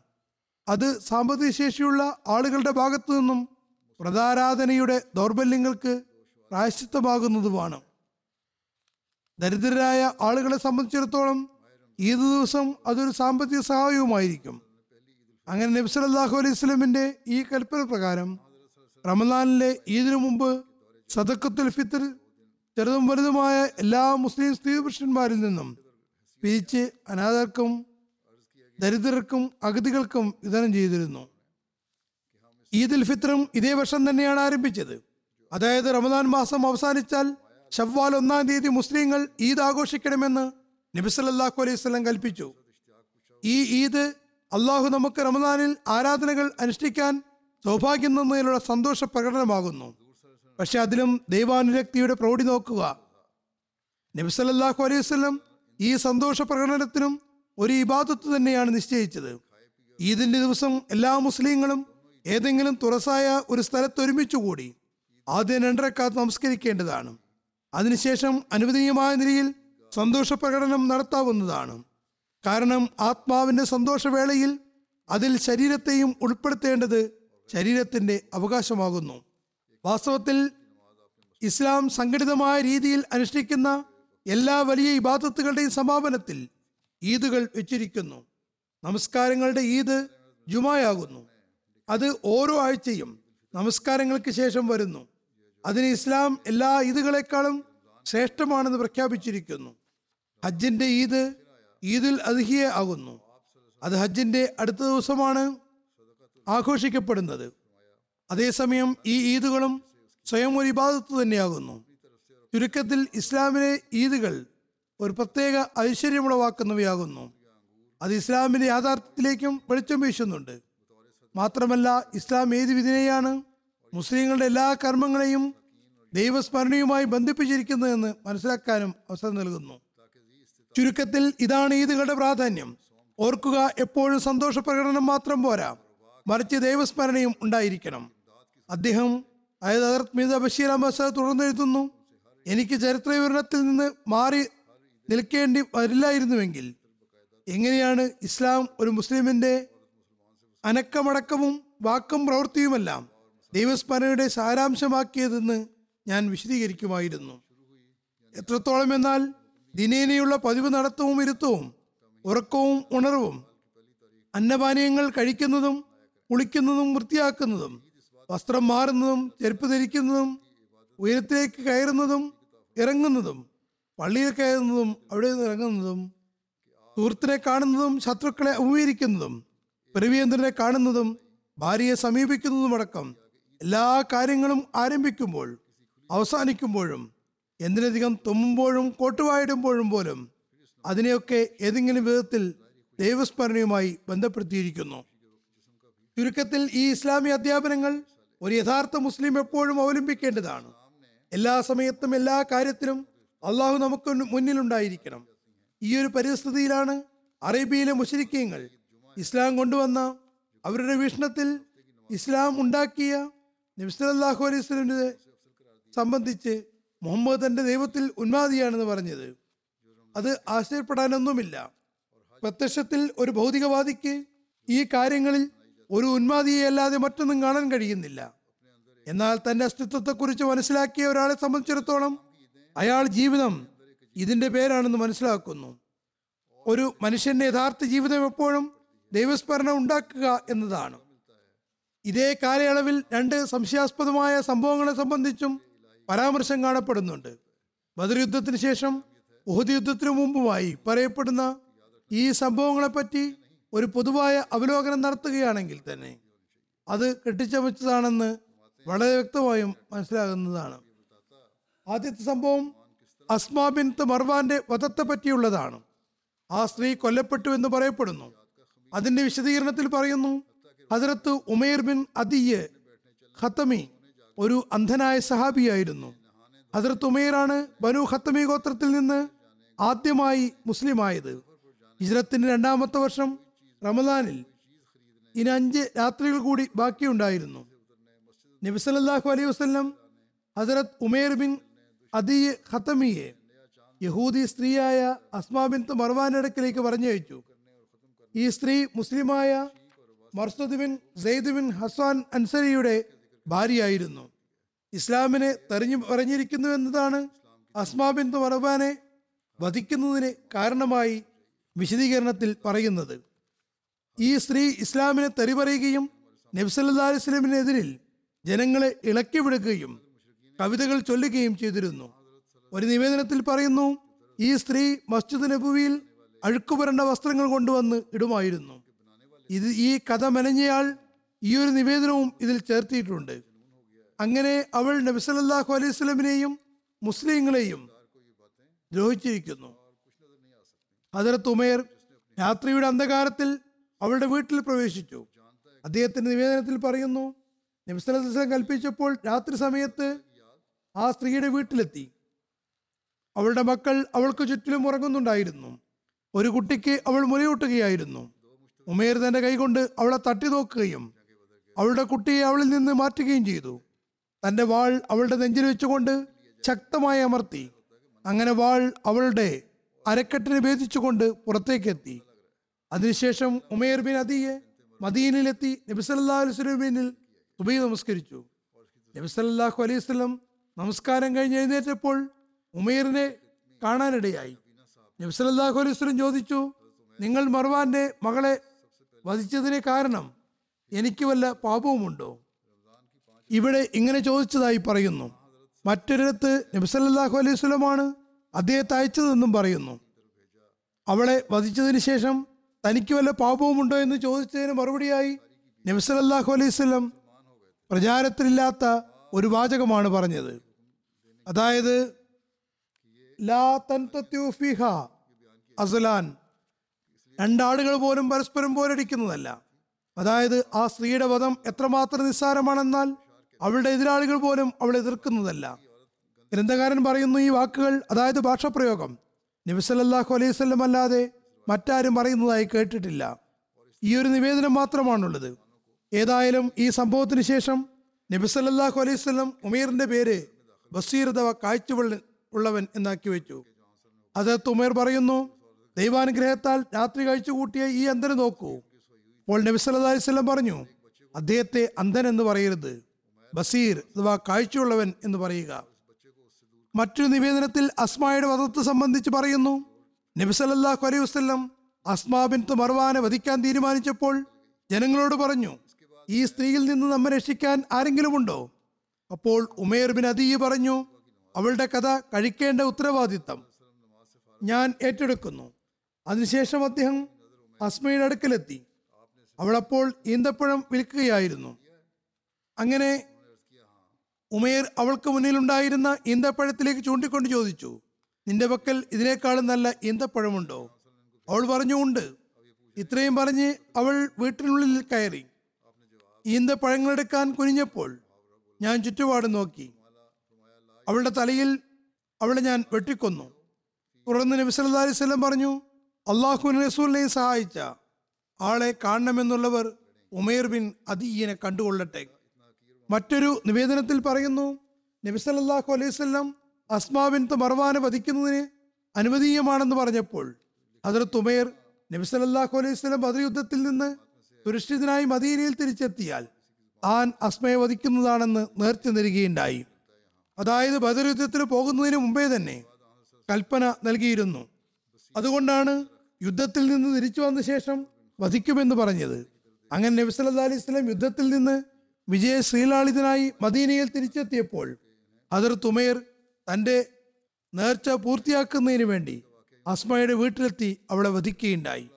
Speaker 2: അത് സാമ്പത്തിക ശേഷിയുള്ള ആളുകളുടെ ഭാഗത്തു നിന്നും വ്രതാരാധനയുടെ ദൗർബല്യങ്ങൾക്ക് പ്രായശ്ചിത്തമാകുന്നതുമാണ്. ദരിദ്രരായ ആളുകളെ സംബന്ധിച്ചിടത്തോളം ഈദ് ദിവസം അതൊരു സാമ്പത്തിക സഹായവുമായിരിക്കും. അങ്ങനെ നബി അള്ളാഹു അലൈഹി സ്വലമിന്റെ ഈ കൽപ്പന പ്രകാരം റമദാനിലെ ഈദിനു മുമ്പ് സദക്കത്തുൽ ഫിത്തർ ചെറുതും വലുതുമായ എല്ലാ മുസ്ലിം സ്ത്രീ പുരുഷന്മാരിൽ നിന്നും പിരിച്ച് അനാഥർക്കും ദരിദ്രർക്കും അഗതികൾക്കും വിതരണം ചെയ്തിരുന്നു. ഈദുൽ ഫിത്രും ഇതേ വർഷം തന്നെയാണ് ആരംഭിച്ചത്. അതായത് റമദാൻ മാസം അവസാനിച്ചാൽ ഷവ്വാൽ ഒന്നാം തീയതി മുസ്ലിങ്ങൾ ഈദ് ആഘോഷിക്കണമെന്ന് നബി സല്ലല്ലാഹു അലൈഹി സ്വലം കൽപ്പിച്ചു. ഈ ഈദ് അള്ളാഹു നമുക്ക് റമദാനിൽ ആരാധനകൾ അനുഷ്ഠിക്കാൻ സൗഭാഗ്യം തന്നതിലുള്ള സന്തോഷ പ്രകടനമാകുന്നു. പക്ഷെ അതിലും ദൈവാനുരക്തിയുടെ പ്രൗഢി നോക്കുക. നബി സല്ലല്ലാഹു അലൈഹി വസല്ലം ഈ സന്തോഷ പ്രകടനത്തിനും ഒരു ഇബാദത്ത് തന്നെയാണ് നിശ്ചയിച്ചത്. ഈദിന്റെ ദിവസം എല്ലാ മുസ്ലിങ്ങളും ഏതെങ്കിലും തുറസായ ഒരു സ്ഥലത്ത് ഒരുമിച്ചുകൂടി ആദ്യം രണ്ടരക്കാത്ത് നമസ്കരിക്കേണ്ടതാണ്. അതിനുശേഷം അനുവദനീയമായ നിലയിൽ സന്തോഷ പ്രകടനം നടത്താവുന്നതാണ്. കാരണം ആത്മാവിന്റെ സന്തോഷവേളയിൽ അതിൽ ശരീരത്തെയും ഉൾപ്പെടുത്തേണ്ടത് ശരീരത്തിന്റെ അവകാശമാകുന്നു. വാസ്തവത്തിൽ ഇസ്ലാം സംഘടിതമായ രീതിയിൽ അനുഷ്ഠിക്കുന്ന എല്ലാ വലിയ ഇബാദത്തുകളുടെയും സമാപനത്തിൽ ഈദുകൾ വെച്ചിരിക്കുന്നു. നമസ്കാരങ്ങളുടെ ഈദ് ജുമായാകുന്നു. അത് ഓരോ ആഴ്ചയും നമസ്കാരങ്ങൾക്ക് ശേഷം വരുന്നു. അതിന് ഇസ്ലാം എല്ലാ ഈദുകളെക്കാളും ശ്രേഷ്ഠമാണെന്ന് പ്രഖ്യാപിച്ചിരിക്കുന്നു. ഹജ്ജിന്റെ ഈദ് ഈദുൽ അദ്ഹിയ ആകുന്നു. അത് ഹജ്ജിന്റെ അടുത്ത ദിവസമാണ് ആഘോഷിക്കപ്പെടുന്നത്. അതേസമയം ഈ ഈദുകളും സ്വയം ഒരു ഇബാദത്ത് തന്നെയാകുന്നു. ചുരുക്കത്തിൽ ഇസ്ലാമിലെ ഈദുകൾ ഒരു പ്രത്യേക ഐശ്വര്യമുളവാക്കുന്നവയാകുന്നു. അത് ഇസ്ലാമിന്റെ യാഥാർത്ഥ്യത്തിലേക്കും വെളിച്ചം വീശുന്നുണ്ട്. മാത്രമല്ല ഇസ്ലാം ഏത് വിധിനെയാണ് മുസ്ലിങ്ങളുടെ എല്ലാ കർമ്മങ്ങളെയും ദൈവസ്മരണയുമായി ബന്ധിപ്പിച്ചിരിക്കുന്നതെന്ന് മനസ്സിലാക്കാനും അവസരം നൽകുന്നു. ചുരുക്കത്തിൽ ഇതാണ് ഈദുകളുടെ പ്രാധാന്യം. ഓർക്കുക എപ്പോഴും സന്തോഷ പ്രകടനം മാത്രം പോരാ മറിച്ച് ദൈവസ്മരണയും ഉണ്ടായിരിക്കണം. അദ്ദേഹം അതായത് ബഷീർ അഹമ്മദ് തുടർന്നെഴുതുന്നു എനിക്ക് ചരിത്ര വിവരണത്തിൽ നിന്ന് മാറി നിൽക്കേണ്ടി വരില്ലായിരുന്നുവെങ്കിൽ എങ്ങനെയാണ് ഇസ്ലാം ഒരു മുസ്ലിമിന്റെ അനക്കമടക്കവും വാക്കും പ്രവൃത്തിയുമെല്ലാം ദൈവസ്മരണയുടെ സാരാംശമാക്കിയതെന്ന് ഞാൻ വിശദീകരിക്കുമായിരുന്നു. എത്രത്തോളം എന്നാൽ ദിനേനയുള്ള പതിവ് നടത്തവും ഇരുത്തവും ഉറക്കവും ഉണർവും അന്നപാനീയങ്ങൾ കഴിക്കുന്നതും കുളിക്കുന്നതും വൃത്തിയാക്കുന്നതും വസ്ത്രം മാറുന്നതും ചെരുപ്പ് ധരിക്കുന്നതും ഉയരത്തിലേക്ക് കയറുന്നതും ഇറങ്ങുന്നതും പള്ളിയിൽ കയറുന്നതും അവിടെ നിന്ന് ഇറങ്ങുന്നതും സുഹൃത്തിനെ കാണുന്നതും ശത്രുക്കളെ അഭിമുഖീകരിക്കുന്നതും പ്രവിയന്ദ്രനെ കാണുന്നതും ഭാര്യയെ സമീപിക്കുന്നതുമടക്കം എല്ലാ കാര്യങ്ങളും ആരംഭിക്കുമ്പോൾ അവസാനിക്കുമ്പോഴും എന്തിനധികം തുമ്മുമ്പോഴും കോട്ടുവായിടുമ്പോഴും പോലും അതിനെയൊക്കെ ഏതെങ്കിലും വിധത്തിൽ ദൈവസ്മരണയുമായി ബന്ധപ്പെടുത്തിയിരിക്കുന്നു. ചുരുക്കത്തിൽ ഈ ഇസ്ലാമിക അധ്യാപനങ്ങൾ ഒരു യഥാർത്ഥ മുസ്ലിം എപ്പോഴും അവലംബിക്കേണ്ടതാണ്. എല്ലാ സമയത്തും എല്ലാ കാര്യത്തിലും അള്ളാഹു നമുക്ക് മുന്നിലുണ്ടായിരിക്കണം. ഈ ഒരു പരിസ്ഥിതിയിലാണ് അറേബ്യയിലെ മുഷരിക്കീങ്ങൾ ഇസ്ലാം കൊണ്ടുവന്ന അവരുടെ വീക്ഷണത്തിൽ ഇസ്ലാം ഉണ്ടാക്കിയ നബിസ്ലാഹു അലൈഹി സ്വലമിനെ സംബന്ധിച്ച് മുഹമ്മദ് തന്റെ ദൈവത്തിൽ ഉന്മാദിയാണെന്ന് പറഞ്ഞത്. അത് ആശ്ചര്യപ്പെടാനൊന്നുമില്ല പ്രത്യക്ഷത്തിൽ ഒരു ഭൗതികവാദിക്ക് ഈ കാര്യങ്ങളിൽ ഒരു ഉന്മാദിയെ അല്ലാതെ മറ്റൊന്നും കാണാൻ കഴിയുന്നില്ല. എന്നാൽ തന്റെ അസ്തിത്വത്തെക്കുറിച്ച് മനസ്സിലാക്കിയ ഒരാളെ സംബന്ധിച്ചിടത്തോളം അയാൾ ജീവിതം ഇതിന്റെ പേരാണെന്ന് മനസ്സിലാക്കുന്നു. ഒരു മനുഷ്യന്റെ യഥാർത്ഥ ജീവിതം എപ്പോഴും ദൈവസ്മരണ ഉണ്ടാക്കുക എന്നതാണ്. ഇതേ കാലയളവിൽ രണ്ട് സംശയാസ്പദമായ സംഭവങ്ങളെ സംബന്ധിച്ചും പരാമർശം കാണപ്പെടുന്നുണ്ട്. ബദർ യുദ്ധത്തിന് ശേഷം ഉഹദ് യുദ്ധത്തിനു മുമ്പുമായി പറയപ്പെടുന്ന ഈ സംഭവങ്ങളെപ്പറ്റി ഒരു പൊതുവായ അവലോകനം നടത്തുകയാണെങ്കിൽ തന്നെ അത് കെട്ടിച്ചമച്ചതാണെന്ന് വളരെ വ്യക്തമായും മനസ്സിലാകുന്നതാണ്. ആദ്യത്തെ സംഭവം അസ്മാ ബിൻത്ത് മർവാന്റെ വധത്തെ പറ്റിയുള്ളതാണ്. ആ സ്ത്രീ കൊല്ലപ്പെട്ടു എന്ന് പറയപ്പെടുന്നു. അതിന്റെ വിശദീകരണത്തിൽ പറയുന്നു ഹസരത്ത് ഉമേർ ബിൻ അദിയ ഖത്തമി ഒരു അന്ധനായ സഹാബിയായിരുന്നു. ഹസരത്ത് ഉമേറാണ് ബനു ഖത്തമി ഗോത്രത്തിൽ നിന്ന് ആദ്യമായി മുസ്ലിമായത്. ഹിജ്രത്തിന്റെ രണ്ടാമത്തെ വർഷം റമദാനിൽ ഇനി അഞ്ച് രാത്രികൾ കൂടി ബാക്കിയുണ്ടായിരുന്നു. നബി സല്ലല്ലാഹു അലൈഹി വസല്ലം ഹസരത് ഉമേർ ബിൻ അദി ഖത്തമിയെ യഹൂദി സ്ത്രീയായ അസ്മാ ബിൻ മർവാനടക്കിലേക്ക് പറഞ്ഞയച്ചു. ഈ സ്ത്രീ മുസ്ലിമായ മർസുദ്ബിൻ സെയ്ദ്ബിൻ സെയ്ദ് ബിൻ ഹസ്വാൻ അൻസരിയുടെ ഭാര്യയായിരുന്നു. ഇസ്ലാമിനെ തെരഞ്ഞു പറഞ്ഞിരിക്കുന്നു എന്നതാണ് അസ്മാ ബിൻ മർവാനെ വധിക്കുന്നതിന് കാരണമായി വിശദീകരണത്തിൽ പറയുന്നത്. ഈ സ്ത്രീ ഇസ്ലാമിനെ തെറി പറയുകയും നബ്സല്ലാ അലിസ്ലമിനെതിരിൽ ജനങ്ങളെ ഇളക്കി വിടുകയും കവിതകൾ ചൊല്ലുകയും ചെയ്തിരുന്നു. ഒരു നിവേദനത്തിൽ പറയുന്നു ഈ സ്ത്രീ മസ്ജിദ് നബുവിയിൽ അഴുക്കുപുരണ്ട വസ്ത്രങ്ങൾ കൊണ്ടുവന്ന് ഇടുമായിരുന്നു. ഇത് ഈ കഥ മെനഞ്ഞയാൾ ഈ ഒരു നിവേദനവും ഇതിൽ ചേർത്തിയിട്ടുണ്ട്. അങ്ങനെ അവൾ നബിസലല്ലാഹു അലൈഹി സ്വലമിനെയും മുസ്ലിങ്ങളെയും ദ്രോഹിച്ചിരിക്കുന്നു. ഹജറത്ത് ഉമേർ രാത്രിയുടെ അന്ധകാരത്തിൽ അവളുടെ വീട്ടിൽ പ്രവേശിച്ചു. അദ്ദേഹത്തിന്റെ നിവേദനത്തിൽ പറയുന്നു നബിസ്വലം കൽപ്പിച്ചപ്പോൾ രാത്രി സമയത്ത് ആ സ്ത്രീയുടെ വീട്ടിലെത്തി. അവളുടെ മക്കൾ അവൾക്ക് ചുറ്റിലും ഉറങ്ങുന്നുണ്ടായിരുന്നു. ഒരു കുട്ടിക്ക് അവൾ മുലയൂട്ടുകയായിരുന്നു. ഉമേർ തന്റെ കൈകൊണ്ട് അവളെ തട്ടി നോക്കുകയും അവളുടെ കുട്ടിയെ അവളിൽ നിന്ന് മാറ്റുകയും ചെയ്തു. തന്റെ വാൾ അവളുടെ നെഞ്ചിൽ വെച്ചുകൊണ്ട് ശക്തമായി അമർത്തി. അങ്ങനെ വാൾ അവളുടെ അരക്കെട്ടിനെ ഭേദിച്ചുകൊണ്ട് പുറത്തേക്കെത്തി. അതിനുശേഷം ഉമേർ ബിൻ അദിയെ മദീനിലെത്തി നബിസല്ലാ അലുസ്ലിമിനിൽ സുബൈ നമസ്കരിച്ചു. നബിസല്ലാഹു അലൈഹി സ്വലം നമസ്കാരം കഴിഞ്ഞ് എഴുന്നേറ്റപ്പോൾ ഉമേറിനെ കാണാനിടയായി. അലൈഹി സ്വലം ചോദിച്ചു നിങ്ങൾ മർവാന്റെ മകളെ വധിച്ചതിനെ കാരണം എനിക്ക് വല്ല പാപവുമുണ്ടോ? ഇവിടെ ഇങ്ങനെ ചോദിച്ചതായി പറയുന്നു. മറ്റൊരിടത്ത് നബ്സലാഹു അലൈഹി സ്വലമാണ് അദ്ദേഹത്തെ അയച്ചതെന്നും പറയുന്നു. അവളെ വധിച്ചതിന് ശേഷം തനിക്ക് വല്ല പാപവുമുണ്ടോ? എന്ന് ചോദിച്ചതിന് മറുപടിയായി നബ്സലാഹു അലൈഹി സ്വലം പ്രചാരത്തിലില്ലാത്ത ഒരു വാചകമാണ് പറഞ്ഞത്. അതായത് ലാ തൻതൂഫിഹ ഫിഹ അസലാൻ. രണ്ടാടുകൾ പോലും പരസ്പരം പോരടിക്കുന്നതല്ല. അതായത് ആ സ്ത്രീയുടെ വധം എത്രമാത്രം നിസ്സാരമാണെന്നാൽ അവളുടെ എതിരാളികൾ പോലും അവളെ എതിർക്കുന്നതല്ല. ഗ്രന്ഥകാരൻ പറയുന്നു ഈ വാക്കുകൾ അതായത് ഭാഷാപ്രയോഗം. നബിസലല്ലാഹു അലൈഹി സ്വല്ലം അല്ലാതെ മറ്റാരും പറയുന്നതായി കേട്ടിട്ടില്ല. ഈ ഒരു നിവേദനം മാത്രമാണുള്ളത്. ഏതായാലും ഈ സംഭവത്തിന് ശേഷം നബി സല്ലല്ലാഹു അലൈഹി സ്വലം ഉമീറിന്റെ പേര് അഥവാ കാഴ്ചവെള്ള ഉള്ളവൻ എന്നാക്കി വെച്ചു. അത് ഉമേർ പറയുന്നു ദൈവാനുഗ്രഹത്താൽ രാത്രി കഴിച്ചു കൂട്ടിയ ഈ അന്ധനെ നോക്കൂ. അപ്പോൾ നബി സ്വലം പറഞ്ഞു അദ്ദേഹത്തെ അന്ധൻ എന്ന് പറയരുത് ബസീർ അഥവാ കാഴ്ചയുള്ളവൻ എന്ന് പറയുക. മറ്റൊരു നിവേദനത്തിൽ അസ്മായുടെ വധത്തെ സംബന്ധിച്ച് പറയുന്നു നബി സല്ലല്ലാഹു അലൈഹി വസല്ലം അസ്മാ ബിൻത്ത് മർവാനെ വധിക്കാൻ തീരുമാനിച്ചപ്പോൾ ജനങ്ങളോട് പറഞ്ഞു ഈ സ്ത്രീയിൽ നിന്ന് നമ്മെ രക്ഷിക്കാൻ ആരെങ്കിലും ഉണ്ടോ? അപ്പോൾ ഉമേർ ബിൻ അദീയ് പറഞ്ഞു അവളുടെ കഥ കഴിക്കേണ്ട ഉത്തരവാദിത്തം ഞാൻ ഏറ്റെടുക്കുന്നു. അതിനുശേഷം അദ്ദേഹം അസ്മയുടെ അടുക്കലെത്തി. അവളപ്പോൾ ഈന്തപ്പഴം വിൽക്കുകയായിരുന്നു. അങ്ങനെ ഉമേർ അവൾക്ക് മുന്നിലുണ്ടായിരുന്ന ഈന്തപ്പഴത്തിലേക്ക് ചൂണ്ടിക്കൊണ്ട് ചോദിച്ചു നിന്റെ പക്കൽ ഇതിനേക്കാളും നല്ല ഈന്തപ്പഴമുണ്ടോ? അവൾ പറഞ്ഞു ഉണ്ട്. ഇത്രയും പറഞ്ഞ് അവൾ വീട്ടിനുള്ളിൽ കയറി. ഈന്തപ്പഴങ്ങളെടുക്കാൻ കുനിഞ്ഞപ്പോൾ ഞാൻ ചുറ്റുപാട് നോക്കി. അവളുടെ തലയിൽ അവളെ ഞാൻ വെട്ടിക്കൊന്നു. തുടർന്ന് നബി സല്ലല്ലാഹു അലൈഹി പറഞ്ഞു അള്ളാഹു റസൂലിനെയും സഹായിച്ച ആളെ കാണണമെന്നുള്ളവർ ഉമേർ ബിൻ അദീയനെ കണ്ടുകൊള്ളട്ടെ. മറ്റൊരു നിവേദനത്തിൽ പറയുന്നു നബി സല്ലല്ലാഹു അലൈഹി വസല്ലം അസ്മാ ബിൻത്ത് മർവാനെ വധിക്കുന്നതിന് അനുവദീയമാണെന്ന് പറഞ്ഞപ്പോൾ ഹജറത്ത് ഉമേർ നബി സല്ലല്ലാഹു അലൈഹി സ്വലം ബദർ യുദ്ധത്തിൽ നിന്ന് സുരക്ഷിതനായി മദീനയിൽ തിരിച്ചെത്തിയാൽ താൻ അസ്മയെ വധിക്കുന്നതാണെന്ന് നേർച്ച നൽകുകയുണ്ടായി അതായത് ബദർ യുദ്ധത്തിൽ പോകുന്നതിന് മുമ്പേ തന്നെ കൽപ്പന നൽകിയിരുന്നു. അതുകൊണ്ടാണ് യുദ്ധത്തിൽ നിന്ന് തിരിച്ചു വന്ന ശേഷം വധിക്കുമെന്ന് പറഞ്ഞത്. അങ്ങനെ നബി സല്ലല്ലാഹു അലൈഹി സ്വലം യുദ്ധത്തിൽ നിന്ന് വിജയ ശ്രീലാളിതനായി മദീനയിൽ തിരിച്ചെത്തിയപ്പോൾ ഹദർ തുമേർ തന്റെ നേർച്ച പൂർത്തിയാക്കുന്നതിന് വേണ്ടി അസ്മയുടെ വീട്ടിലെത്തി അവളെ വധിക്കുകയുണ്ടായി.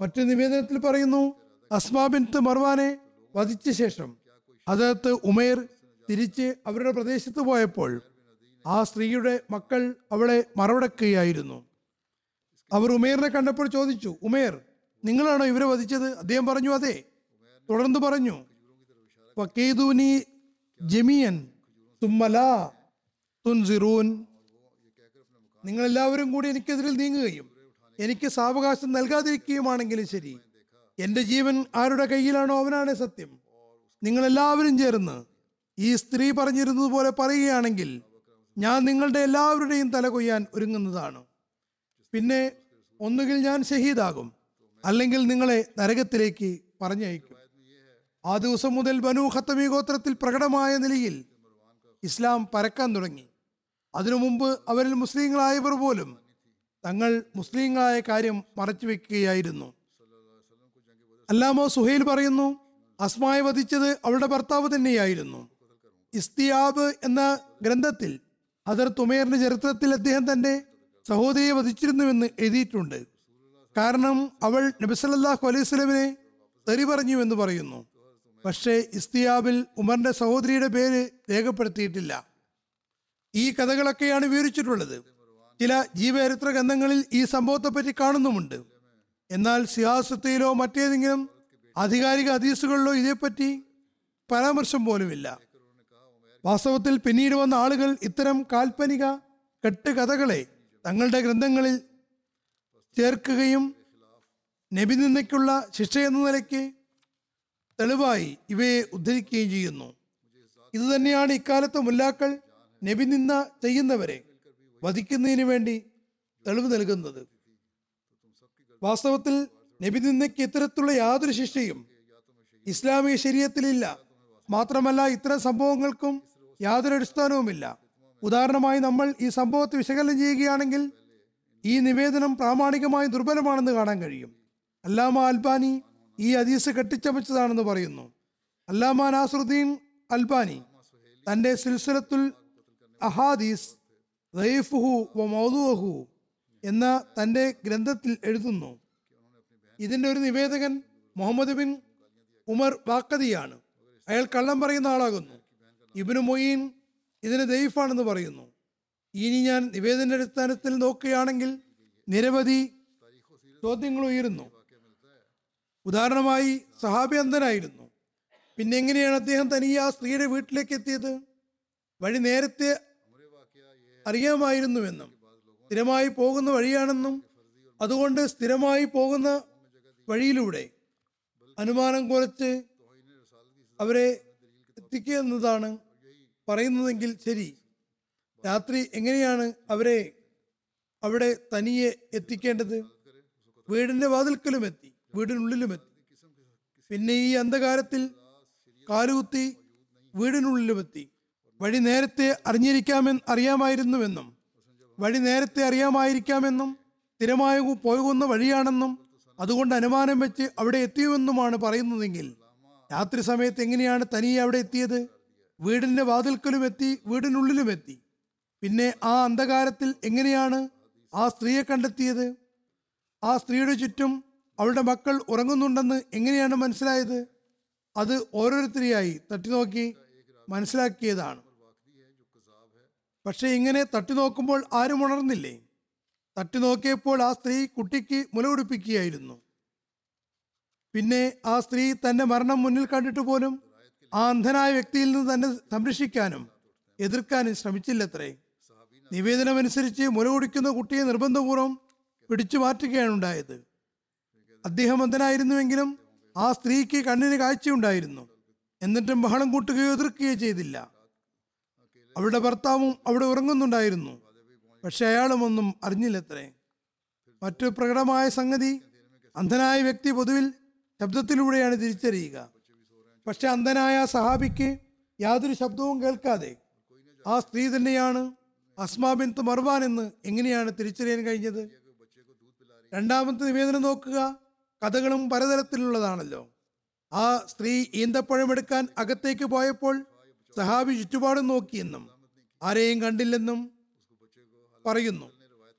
Speaker 2: മറ്റു നിവേദനത്തിൽ പറയുന്നു അസ്മാ ബിൻത്ത് മർവാനെ വധിച്ച ശേഷം ഹജറത്ത് ഉമേർ തിരിച്ച് അവരുടെ പ്രദേശത്ത് പോയപ്പോൾ ആ സ്ത്രീയുടെ മക്കൾ അവളെ മറവടക്കുകയായിരുന്നു. അവർ ഉമേറിനെ കണ്ടപ്പോൾ ചോദിച്ചു ഉമേർ നിങ്ങളാണോ ഇവരെ വധിച്ചത്? അദ്ദേഹം പറഞ്ഞു അതെ. തുടർന്ന് പറഞ്ഞു "ഫക്കീദൂനി ജമിയൻ തുൻസിറൂൻ. നിങ്ങൾ എല്ലാവരും കൂടി എനിക്കെതിരിൽ നീങ്ങുകയും എനിക്ക് സാവകാശം നൽകാതിരിക്കുകയുമാണെങ്കിലും ശരി. എന്റെ ജീവൻ ആരുടെ കയ്യിലാണോ അവനാണ് സത്യം. നിങ്ങൾ എല്ലാവരും ചേർന്ന് ഈ സ്ത്രീ പറഞ്ഞിരുന്നത് പോലെ പറയുകയാണെങ്കിൽ ഞാൻ നിങ്ങളുടെ എല്ലാവരുടെയും തല കൊയ്യാൻ ഒരുങ്ങുന്നതാണ്. പിന്നെ ഒന്നുകിൽ ഞാൻ ഷഹീദാകും അല്ലെങ്കിൽ നിങ്ങളെ നരകത്തിലേക്ക് പറഞ്ഞയക്കും. ആ ദിവസം മുതൽ ബനു ഖത്തമി ഗോത്രത്തിൽ പ്രകടമായ നിലയിൽ ഇസ്ലാം പരക്കാൻ തുടങ്ങി. അതിനു മുമ്പ് അവരിൽ മുസ്ലിങ്ങളായവർ പോലും തങ്ങൾ മുസ്ലിങ്ങളായ കാര്യം മറച്ചു വെക്കുകയായിരുന്നു. അല്ലാമോ സുഹൈൽ പറയുന്നു അസ്മായ വധിച്ചത് അവളുടെ ഭർത്താവ് തന്നെയായിരുന്നു. ഇസ്തിയാബ് എന്ന ഗ്രന്ഥത്തിൽ ഹദർ തുമേറിന്റെ ചരിത്രത്തിൽ അദ്ദേഹം തന്റെ സഹോദരിയെ വധിച്ചിരുന്നുവെന്ന് എഴുതിയിട്ടുണ്ട്. കാരണം അവൾ നബിസലല്ലാഹു അലൈഹി തെറി പറഞ്ഞു എന്ന് പറയുന്നു. പക്ഷേ ഇസ്തിയാബിൽ ഉമറിന്റെ സഹോദരിയുടെ പേര് രേഖപ്പെടുത്തിയിട്ടില്ല. ഈ കഥകളൊക്കെയാണ് വിവരിച്ചിട്ടുള്ളത്. ചില ജീവചരിത്ര ഗ്രന്ഥങ്ങളിൽ ഈ സംഭവത്തെപ്പറ്റി കാണുന്നുമുണ്ട്. എന്നാൽ സിയാസത്തിലോ മറ്റേതെങ്കിലും ആധികാരിക ഹദീസുകളിലോ ഇതേപ്പറ്റി പരാമർശം പോലുമില്ല. വാസ്തവത്തിൽ പിന്നീട് വന്ന ആളുകൾ ഇത്തരം കാൽപ്പനിക കെട്ടുകഥകളെ തങ്ങളുടെ ഗ്രന്ഥങ്ങളിൽ ചേർക്കുകയും നബി നിന്നയ്ക്കുള്ള ശിക്ഷ എന്ന നിലയ്ക്ക് തെളിവായി ഇവയെ ഉദ്ധരിക്കുകയും ചെയ്യുന്നു. ഇതുതന്നെയാണ് ഇക്കാലത്ത് മുല്ലാക്കൾ നബി നിന്ന ചെയ്യുന്നവരെ വധിക്കുന്നതിന് വേണ്ടി തെളിവ് നൽകുന്നത്. വാസ്തവത്തിൽ നബി നിന്നയ്ക്ക് ഇത്തരത്തിലുള്ള യാതൊരു ശിക്ഷയും ഇസ്ലാമിക ശരീരത്തിലില്ല. മാത്രമല്ല ഇത്തരം സംഭവങ്ങൾക്കും യാതൊരു അടിസ്ഥാനവുമില്ല. ഉദാഹരണമായി നമ്മൾ ഈ സംഭവത്തെ വിശകലനം ചെയ്യുകയാണെങ്കിൽ ഈ നിവേദനം പ്രാമാണികമായി ദുർബലമാണെന്ന് കാണാൻ കഴിയും. അല്ലാമ അൽബാനി ഈ അദീസ് കെട്ടിച്ചമച്ചതാണെന്ന് പറയുന്നു. അല്ലാമ നാസറുദ്ദീൻ അൽബാനി തന്റെ സിൽസിലത്തുൽ അഹാദീസ് റൈഫുഹു വ മൗദുഹു എന്ന തന്റെ ഗ്രന്ഥത്തിൽ എഴുതുന്നു. ഇതിന്റെ ഒരു നിവേദകൻ മുഹമ്മദ് ബിൻ ഉമർ ബാക്കതിയാണ് അയാൾ കള്ളം പറയുന്ന ആളാകുന്നു. ഇബിന് മൊയ്യീൻ ഇതിന് ദൈഫാണെന്ന് പറയുന്നു. ഇനി ഞാൻ നിവേദന അടിസ്ഥാനത്തിൽ നോക്കുകയാണെങ്കിൽ നിരവധി ചോദ്യങ്ങൾ ഉയരുന്നു. ഉദാഹരണമായി സഹാബി അന്ധനായിരുന്നു. പിന്നെ എങ്ങനെയാണ് അദ്ദേഹം തനിയെ ആ സ്ത്രീയുടെ വീട്ടിലേക്ക് എത്തിയത്? വഴി നേരത്തെ അറിയാമായിരുന്നുവെന്നും സ്ഥിരമായി പോകുന്ന വഴിയാണെന്നും അതുകൊണ്ട് സ്ഥിരമായി പോകുന്ന വഴിയിലൂടെ അനുമാനം കുറച്ച് അവരെ എത്തിക്കുക എന്നതാണ് പറയുന്നതെങ്കിൽ ശരി. രാത്രി എങ്ങനെയാണ് അവരെ അവിടെ തനിയെ എത്തിക്കേണ്ടത്? വീടിന്റെ വാതിൽക്കലും എത്തി വീടിനുള്ളിലും എത്തി. പിന്നെ ഈ അന്ധകാരത്തിൽ കാലുകുത്തി വീടിനുള്ളിലും എത്തി. വഴി നേരത്തെ അറിഞ്ഞിരിക്കാമെന്ന് അറിയാമായിരുന്നുവെന്നും വഴി നേരത്തെ അറിയാമായിരിക്കാമെന്നും സ്ഥിരമായി പോകുന്ന വഴിയാണെന്നും അതുകൊണ്ട് അനുമാനം വെച്ച് അവിടെ എത്തിയുമെന്നുമാണ് പറയുന്നതെങ്കിൽ രാത്രി സമയത്ത് എങ്ങനെയാണ് തനിയെ അവിടെ എത്തിയത്? വീടിന്റെ വാതിൽക്കലും എത്തി വീടിനുള്ളിലും എത്തി. പിന്നെ ആ അന്ധകാരത്തിൽ എങ്ങനെയാണ് ആ സ്ത്രീയെ കണ്ടെത്തിയത്? ആ സ്ത്രീയുടെ ചുറ്റും അവളുടെ മക്കൾ ഉറങ്ങുന്നുണ്ടെന്ന് എങ്ങനെയാണ് മനസ്സിലായത്? അത് ഓരോരുത്തരെയായി തട്ടി നോക്കി മനസ്സിലാക്കിയതാണ്. പക്ഷെ ഇങ്ങനെ തട്ടി നോക്കുമ്പോൾ ആരും ഉണർന്നില്ലേ? തട്ടി നോക്കിയപ്പോൾ ആ സ്ത്രീ കുട്ടിക്ക് മുലകുടിപ്പിക്കുകയായിരുന്നു പിന്നെ ആ സ്ത്രീ തന്റെ മരണം മുന്നിൽ കണ്ടിട്ട് പോലും ആ അന്ധനായ വ്യക്തിയിൽ നിന്ന് തന്നെ സംരക്ഷിക്കാനും എതിർക്കാനും ശ്രമിച്ചില്ലത്രേ. നിവേദനമനുസരിച്ച് മുലകുടിക്കുന്ന കുട്ടിയെ നിർബന്ധപൂർവം പിടിച്ചു മാറ്റുകയാണ് ഉണ്ടായത്. അദ്ദേഹം അന്ധനായിരുന്നുവെങ്കിലും ആ സ്ത്രീക്ക് കണ്ണിന് കാഴ്ചയുണ്ടായിരുന്നു. എന്നിട്ടും ബഹളം കൂട്ടുകയോ എതിർക്കുകയോ ചെയ്തില്ല. അവളുടെ ഭർത്താവും അവിടെ ഉറങ്ങുന്നുണ്ടായിരുന്നു. പക്ഷെ അയാളും ഒന്നും അറിഞ്ഞില്ലത്രേ. മറ്റു പ്രകടമായ സംഗതി അന്ധനായ വ്യക്തി പൊതുവിൽ ശബ്ദത്തിലൂടെയാണ് തിരിച്ചറിയുക. പക്ഷെ അന്ധനായ സഹാബിക്ക് യാതൊരു ശബ്ദവും കേൾക്കാതെ ആ സ്ത്രീ തന്നെയാണ് അസ്മാ ബിൻത്ത് മർവാൻ എന്ന് എങ്ങനെയാണ് തിരിച്ചറിയാൻ കഴിഞ്ഞത്? രണ്ടാമത്തെ നിവേദനം നോക്കുക കഥകളും പലതരത്തിലുള്ളതാണല്ലോ. ആ സ്ത്രീ ഈന്തപ്പഴമെടുക്കാൻ അകത്തേക്ക് പോയപ്പോൾ സഹാബി ചുറ്റുപാടും നോക്കിയെന്നും ആരെയും കണ്ടില്ലെന്നും പറയുന്നു.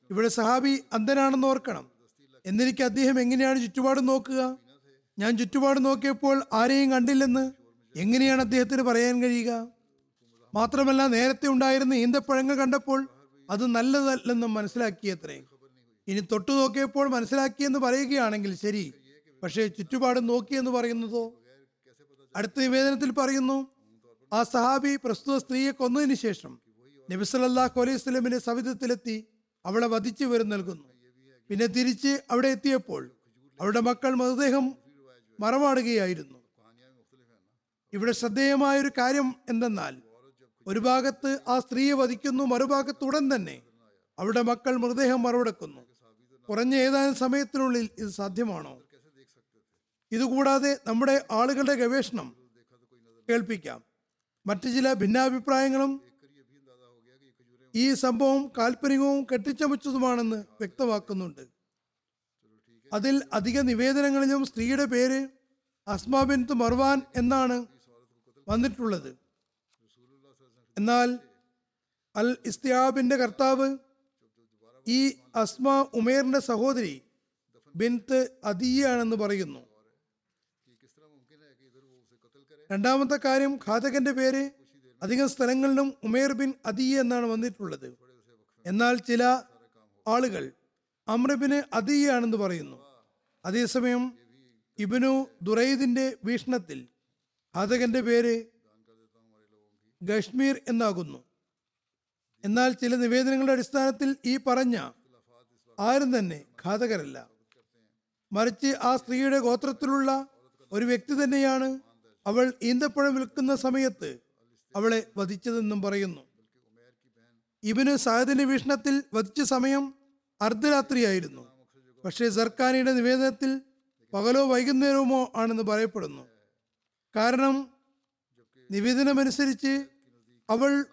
Speaker 2: ഇവിടെ സഹാബി അന്ധനാണെന്ന് ഓർക്കണം. എന്നിരിക്കെ അദ്ദേഹം എങ്ങനെയാണ് ചുറ്റുപാടും നോക്കുക? ഞാൻ ചുറ്റുപാട് നോക്കിയപ്പോൾ ആരെയും കണ്ടില്ലെന്ന് എങ്ങനെയാണ് അദ്ദേഹത്തിന് പറയാൻ കഴിയുക? മാത്രമല്ല നേരത്തെ ഉണ്ടായിരുന്ന ഈന്തപ്പഴങ്ങൾ കണ്ടപ്പോൾ അത് നല്ലതല്ലെന്നും മനസ്സിലാക്കിയത്രേ. ഇനി തൊട്ടു നോക്കിയപ്പോൾ മനസ്സിലാക്കിയെന്ന് പറയുകയാണെങ്കിൽ ശരി. പക്ഷേ ചുറ്റുപാട് നോക്കിയെന്ന് പറയുന്നതോ? അടുത്ത നിവേദനത്തിൽ പറയുന്നു ആ സഹാബി പ്രസ്തുത സ്ത്രീയെ കൊന്നതിന് ശേഷം നബി സല്ലല്ലാഹു അലൈഹി സവിധത്തിലെത്തി അവളെ വധിച്ചു വരും നൽകുന്നു. പിന്നെ തിരിച്ച് അവിടെ എത്തിയപ്പോൾ അവരുടെ മക്കൾ മൃതദേഹം മറമാടുകയായിരുന്നു ഇവിടെ ശ്രദ്ധേയമായ ഒരു കാര്യം എന്തെന്നാൽ ഒരു ഭാഗത്ത് ആ സ്ത്രീയെ വധിക്കുന്നു മറുഭാഗത്ത് ഉടൻ തന്നെ അവരുടെ മക്കൾ മൃതദേഹം മറവെടുക്കുന്നു. കുറഞ്ഞ ഏതാനും സമയത്തിനുള്ളിൽ ഇത് സാധ്യമാണോ? ഇതുകൂടാതെ നമ്മുടെ ആളുകളുടെ ഗവേഷണം കേൾപ്പിക്കാം. മറ്റു ചില ഭിന്നാഭിപ്രായങ്ങളും ഈ സംഭവം കാൽപ്പനികവും കെട്ടിച്ചമച്ചതുമാണെന്ന് വ്യക്തമാക്കുന്നുണ്ട്. അതിൽ അധിക നിവേദനങ്ങളിലും സ്ത്രീയുടെ പേര് അസ്മാ ബിൻത്ത് മർവാൻ എന്നാണ് വന്നിട്ടുള്ളത്. എന്നാൽ അൽ ഇസ്തിയാബിന്റെ കർത്താവ് ഈ അസ്മ ഉമേറിന്റെ സഹോദരി ബിൻത്ത് അദിയാണെന്ന് പറയുന്നു. രണ്ടാമത്തെ കാര്യം ഘാതകന്റെ പേര് അധികം സ്ഥലങ്ങളിലും ഉമേർ ബിൻ അദിയ എന്നാണ് വന്നിട്ടുള്ളത്. എന്നാൽ ചില ആളുകൾ അമ്രബിന് അദിയാണെന്ന് പറയുന്നു. അതേസമയം ഇബിനു ദുറൈദിന്റെ വീക്ഷണത്തിൽ ഘാതകന്റെ പേര് ഗഷ്മീർ എന്നാകുന്നു. എന്നാൽ ചില നിവേദനങ്ങളുടെ അടിസ്ഥാനത്തിൽ ഈ പറഞ്ഞ ആരും തന്നെ ഘാതകരല്ല. മറിച്ച് ആ സ്ത്രീയുടെ ഗോത്രത്തിലുള്ള ഒരു വ്യക്തി തന്നെയാണ് അവൾ ഈന്തപ്പഴം വിൽക്കുന്ന സമയത്ത് അവളെ വധിച്ചതെന്നും പറയുന്നു. ഇബിന് സായദിന്റെ വീക്ഷണത്തിൽ വധിച്ച സമയം അർദ്ധരാത്രിയായിരുന്നു. പക്ഷേ സർക്കാരിയുടെ നിവേദനത്തിൽ പകലോ വൈകുന്നേരവുമോ ആണെന്ന് പറയപ്പെടുന്നു. കാരണം നിവേദനമനുസരിച്ച് അവൾ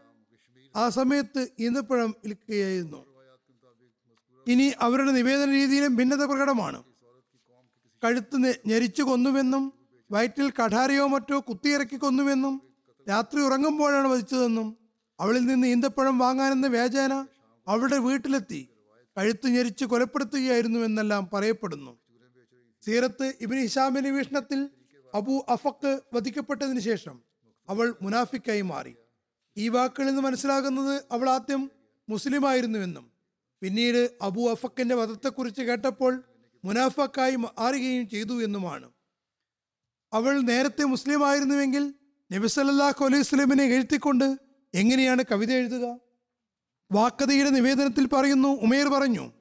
Speaker 2: ആ സമയത്ത് ഈന്തപ്പഴം വിൽക്കുകയായിരുന്നു. ഇനി അവരുടെ നിവേദന രീതിയിലും ഭിന്നത പ്രകടമാണ്. കഴുത്ത് ഞരിച്ചു ഞെരിച്ചു കൊന്നുവെന്നും വയറ്റിൽ കഠാരയോ മറ്റോ കുത്തിയിറക്കി കൊന്നുവെന്നും രാത്രി ഉറങ്ങുമ്പോഴാണ് വധിച്ചതെന്നും അവളിൽ നിന്ന് ഈന്തപ്പഴം വാങ്ങാനെന്ന വേചന അവളുടെ വീട്ടിലെത്തി കഴുത്ത് ഞെരിച്ച് കൊലപ്പെടുത്തുകയായിരുന്നു എന്നെല്ലാം പറയപ്പെടുന്നു. സീറത്ത് ഇബിന് ഹിഷാമിന്റെ വീക്ഷണത്തിൽ അബു അഫക്ക് വധിക്കപ്പെട്ടതിന് ശേഷം അവൾ മുനാഫിക്കായി മാറി. ഈ വാക്കുകളിൽ നിന്ന് മനസ്സിലാകുന്നത് അവൾ ആദ്യം മുസ്ലിമായിരുന്നുവെന്നും പിന്നീട് അബു അഫക്കിന്റെ വധത്തെക്കുറിച്ച് കേട്ടപ്പോൾ മുനാഫക്കായി മാറുകയും ചെയ്തു എന്നുമാണ് അവൾ നേരത്തെ മുസ്ലിം ആയിരുന്നുവെങ്കിൽ നബി സല്ലല്ലാഹു അലൈഹി സ്വലമിനെ എഴുത്തിക്കൊണ്ട് എങ്ങനെയാണ് കവിത എഴുതുക? വാക്കതയുടെ നിവേദനത്തിൽ പറയുന്നു ഉമേർ പറഞ്ഞു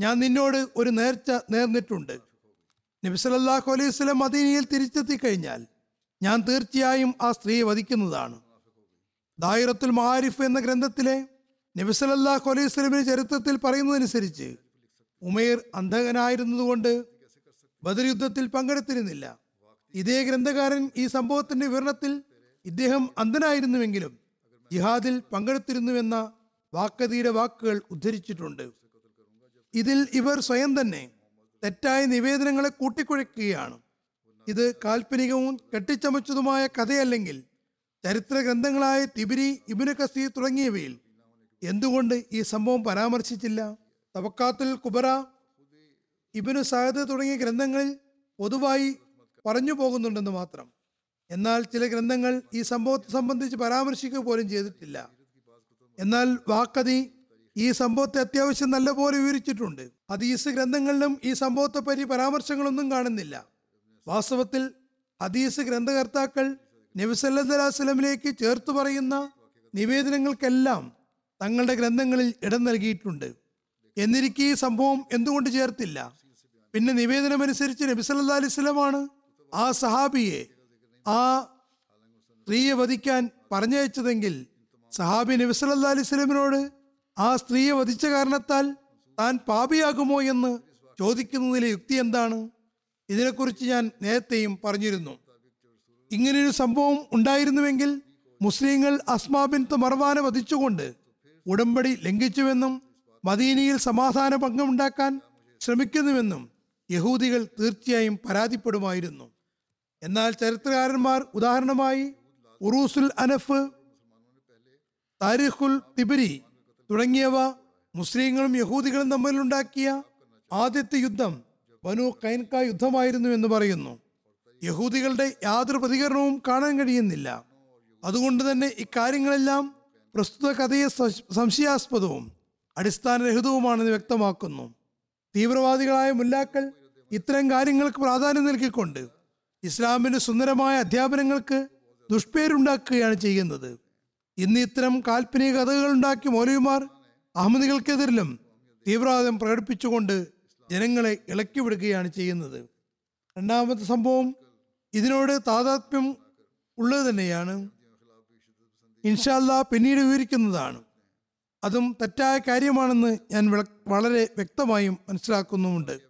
Speaker 2: ഞാൻ നിന്നോട് ഒരു നേർച്ച നേർന്നിട്ടുണ്ട്. നബി സല്ലല്ലാഹു അലൈഹി സ്വലം മദീനയിൽ തിരിച്ചെത്തി കഴിഞ്ഞാൽ ഞാൻ തീർച്ചയായും ആ സ്ത്രീയെ വധിക്കുന്നതാണ്. ദായിറത്തുൽ മാരിഫ് എന്ന ഗ്രന്ഥത്തിലെ നബി സല്ലല്ലാഹു അലൈഹി സ്വലമിന്റെ ചരിത്രത്തിൽ പറയുന്നതനുസരിച്ച് ഉമേർ അന്ധകനായിരുന്നതുകൊണ്ട് ബദർ യുദ്ധത്തിൽ പങ്കെടുത്തിരുന്നില്ല. ഇതേ ഗ്രന്ഥകാരൻ ഈ സംഭവത്തിന്റെ വിവരണത്തിൽ ഇദ്ദേഹം അന്ധനായിരുന്നുവെങ്കിലും ജിഹാദിൽ പങ്കെടുത്തിരുന്നുവെന്ന വാക്കതിയുടെ വാക്കുകൾ ഉദ്ധരിച്ചിട്ടുണ്ട്. ഇതിൽ ഇവർ സ്വയം തന്നെ തെറ്റായ നിവേദനങ്ങളെ കൂട്ടിക്കുഴയ്ക്കുകയാണ് ഇത് കാൽപ്പനികവും കെട്ടിച്ചമച്ചതുമായ കഥയല്ലെങ്കിൽ ചരിത്ര ഗ്രന്ഥങ്ങളായ തിബിരി ഇബിന് കസീർ തുടങ്ങിയവയിൽ എന്തുകൊണ്ട് ഈ സംഭവം പരാമർശിച്ചില്ല? തവക്കാത്തുൽ കുബറ ഇബിനു സാദ് തുടങ്ങിയ ഗ്രന്ഥങ്ങളിൽ പൊതുവായി പറഞ്ഞു പോകുന്നുണ്ടെന്ന് മാത്രം. എന്നാൽ ചില ഗ്രന്ഥങ്ങൾ ഈ സംഭവത്തെ സംബന്ധിച്ച് പരാമർശിക്കുക പോലും ചെയ്തിട്ടില്ല. എന്നാൽ വാക്കതി ഈ സംഭവത്തെ അത്യാവശ്യം നല്ലപോലെ വിവരിച്ചിട്ടുണ്ട്. ഹദീസ് ഗ്രന്ഥങ്ങളിലും ഈ സംഭവത്തെ പറ്റി പരാമർശങ്ങളൊന്നും കാണുന്നില്ല. വാസ്തവത്തിൽ ഹദീസ് ഗ്രന്ഥകർത്താക്കൾ നബിസല്ലാസ്ലമിലേക്ക് ചേർത്ത് പറയുന്ന നിവേദനങ്ങൾക്കെല്ലാം തങ്ങളുടെ ഗ്രന്ഥങ്ങളിൽ ഇടം നൽകിയിട്ടുണ്ട്. എന്നിരിക്കെ ഈ സംഭവം എന്തുകൊണ്ട് ചേർത്തില്ല? പിന്നെ നിവേദനമനുസരിച്ച് നബിസല്ലാ അലൈഹി ആ സഹാബിയെ ആ സ്ത്രീയെ വധിക്കാൻ പറഞ്ഞയച്ചതെങ്കിൽ സഹാബി നബി അലൈഹി സ്വലമിനോട് ആ സ്ത്രീയെ വധിച്ച കാരണത്താൽ താൻ പാപിയാകുമോ എന്ന് ചോദിക്കുന്നതിലെ യുക്തി എന്താണ്? ഇതിനെക്കുറിച്ച് ഞാൻ നേരത്തെയും പറഞ്ഞിരുന്നു. ഇങ്ങനെയൊരു സംഭവം ഉണ്ടായിരുന്നുവെങ്കിൽ മുസ്ലിങ്ങൾ അസ്മാബിൻ മർവാനെ വധിച്ചുകൊണ്ട് ഉടമ്പടി ലംഘിച്ചുവെന്നും മദീനയിൽ സമാധാന ഭംഗമുണ്ടാക്കാൻ ശ്രമിക്കുന്നുവെന്നും യഹൂദികൾ തീർച്ചയായും പരാതിപ്പെടുമായിരുന്നു. എന്നാൽ ചരിത്രകാരന്മാർ ഉദാഹരണമായി ഉറൂസുൽ അനഫ് താരിഖുൽ തിബരി തുടങ്ങിയവ മുസ്ലിങ്ങളും യഹൂദികളും തമ്മിലുണ്ടാക്കിയ ആദ്യത്തെ യുദ്ധം ബനു കൈൻക യുദ്ധമായിരുന്നു എന്ന് പറയുന്നു. യഹൂദികളുടെ യാതൊരു പ്രതികരണവും കാണാൻ കഴിയുന്നില്ല. അതുകൊണ്ട് തന്നെ ഇക്കാര്യങ്ങളെല്ലാം പ്രസ്തുത കഥയെ സംശയാസ്പദവും അടിസ്ഥാനരഹിതവുമാണെന്ന് വ്യക്തമാക്കുന്നു. തീവ്രവാദികളായ മുല്ലാക്കൾ ഇത്തരം കാര്യങ്ങൾക്ക് പ്രാധാന്യം നൽകിക്കൊണ്ട് ഇസ്ലാമിന്റെ സുന്ദരമായ അധ്യാപനങ്ങൾക്ക് ദുഷ്പേരുണ്ടാക്കുകയാണ് ചെയ്യുന്നത്. ഇന്ന് ഇത്തരം കാൽപ്പനിക കഥകൾ ഉണ്ടാക്കി മൗലവിമാർ അഹമ്മദികൾക്കെതിരിലും തീവ്രവാദം പ്രകടിപ്പിച്ചുകൊണ്ട് ജനങ്ങളെ ഇളക്കിവിടുകയാണ് ചെയ്യുന്നത്. രണ്ടാമത്തെ സംഭവം ഇതിനോട് താതാത്മ്യം ഉള്ളത് തന്നെയാണ്. ഇൻഷാല്ല പിന്നീട് വിവരിക്കുന്നതാണ്. അതും തെറ്റായ കാര്യമാണെന്ന് ഞാൻ വളരെ വ്യക്തമായും മനസ്സിലാക്കുന്നുമുണ്ട്.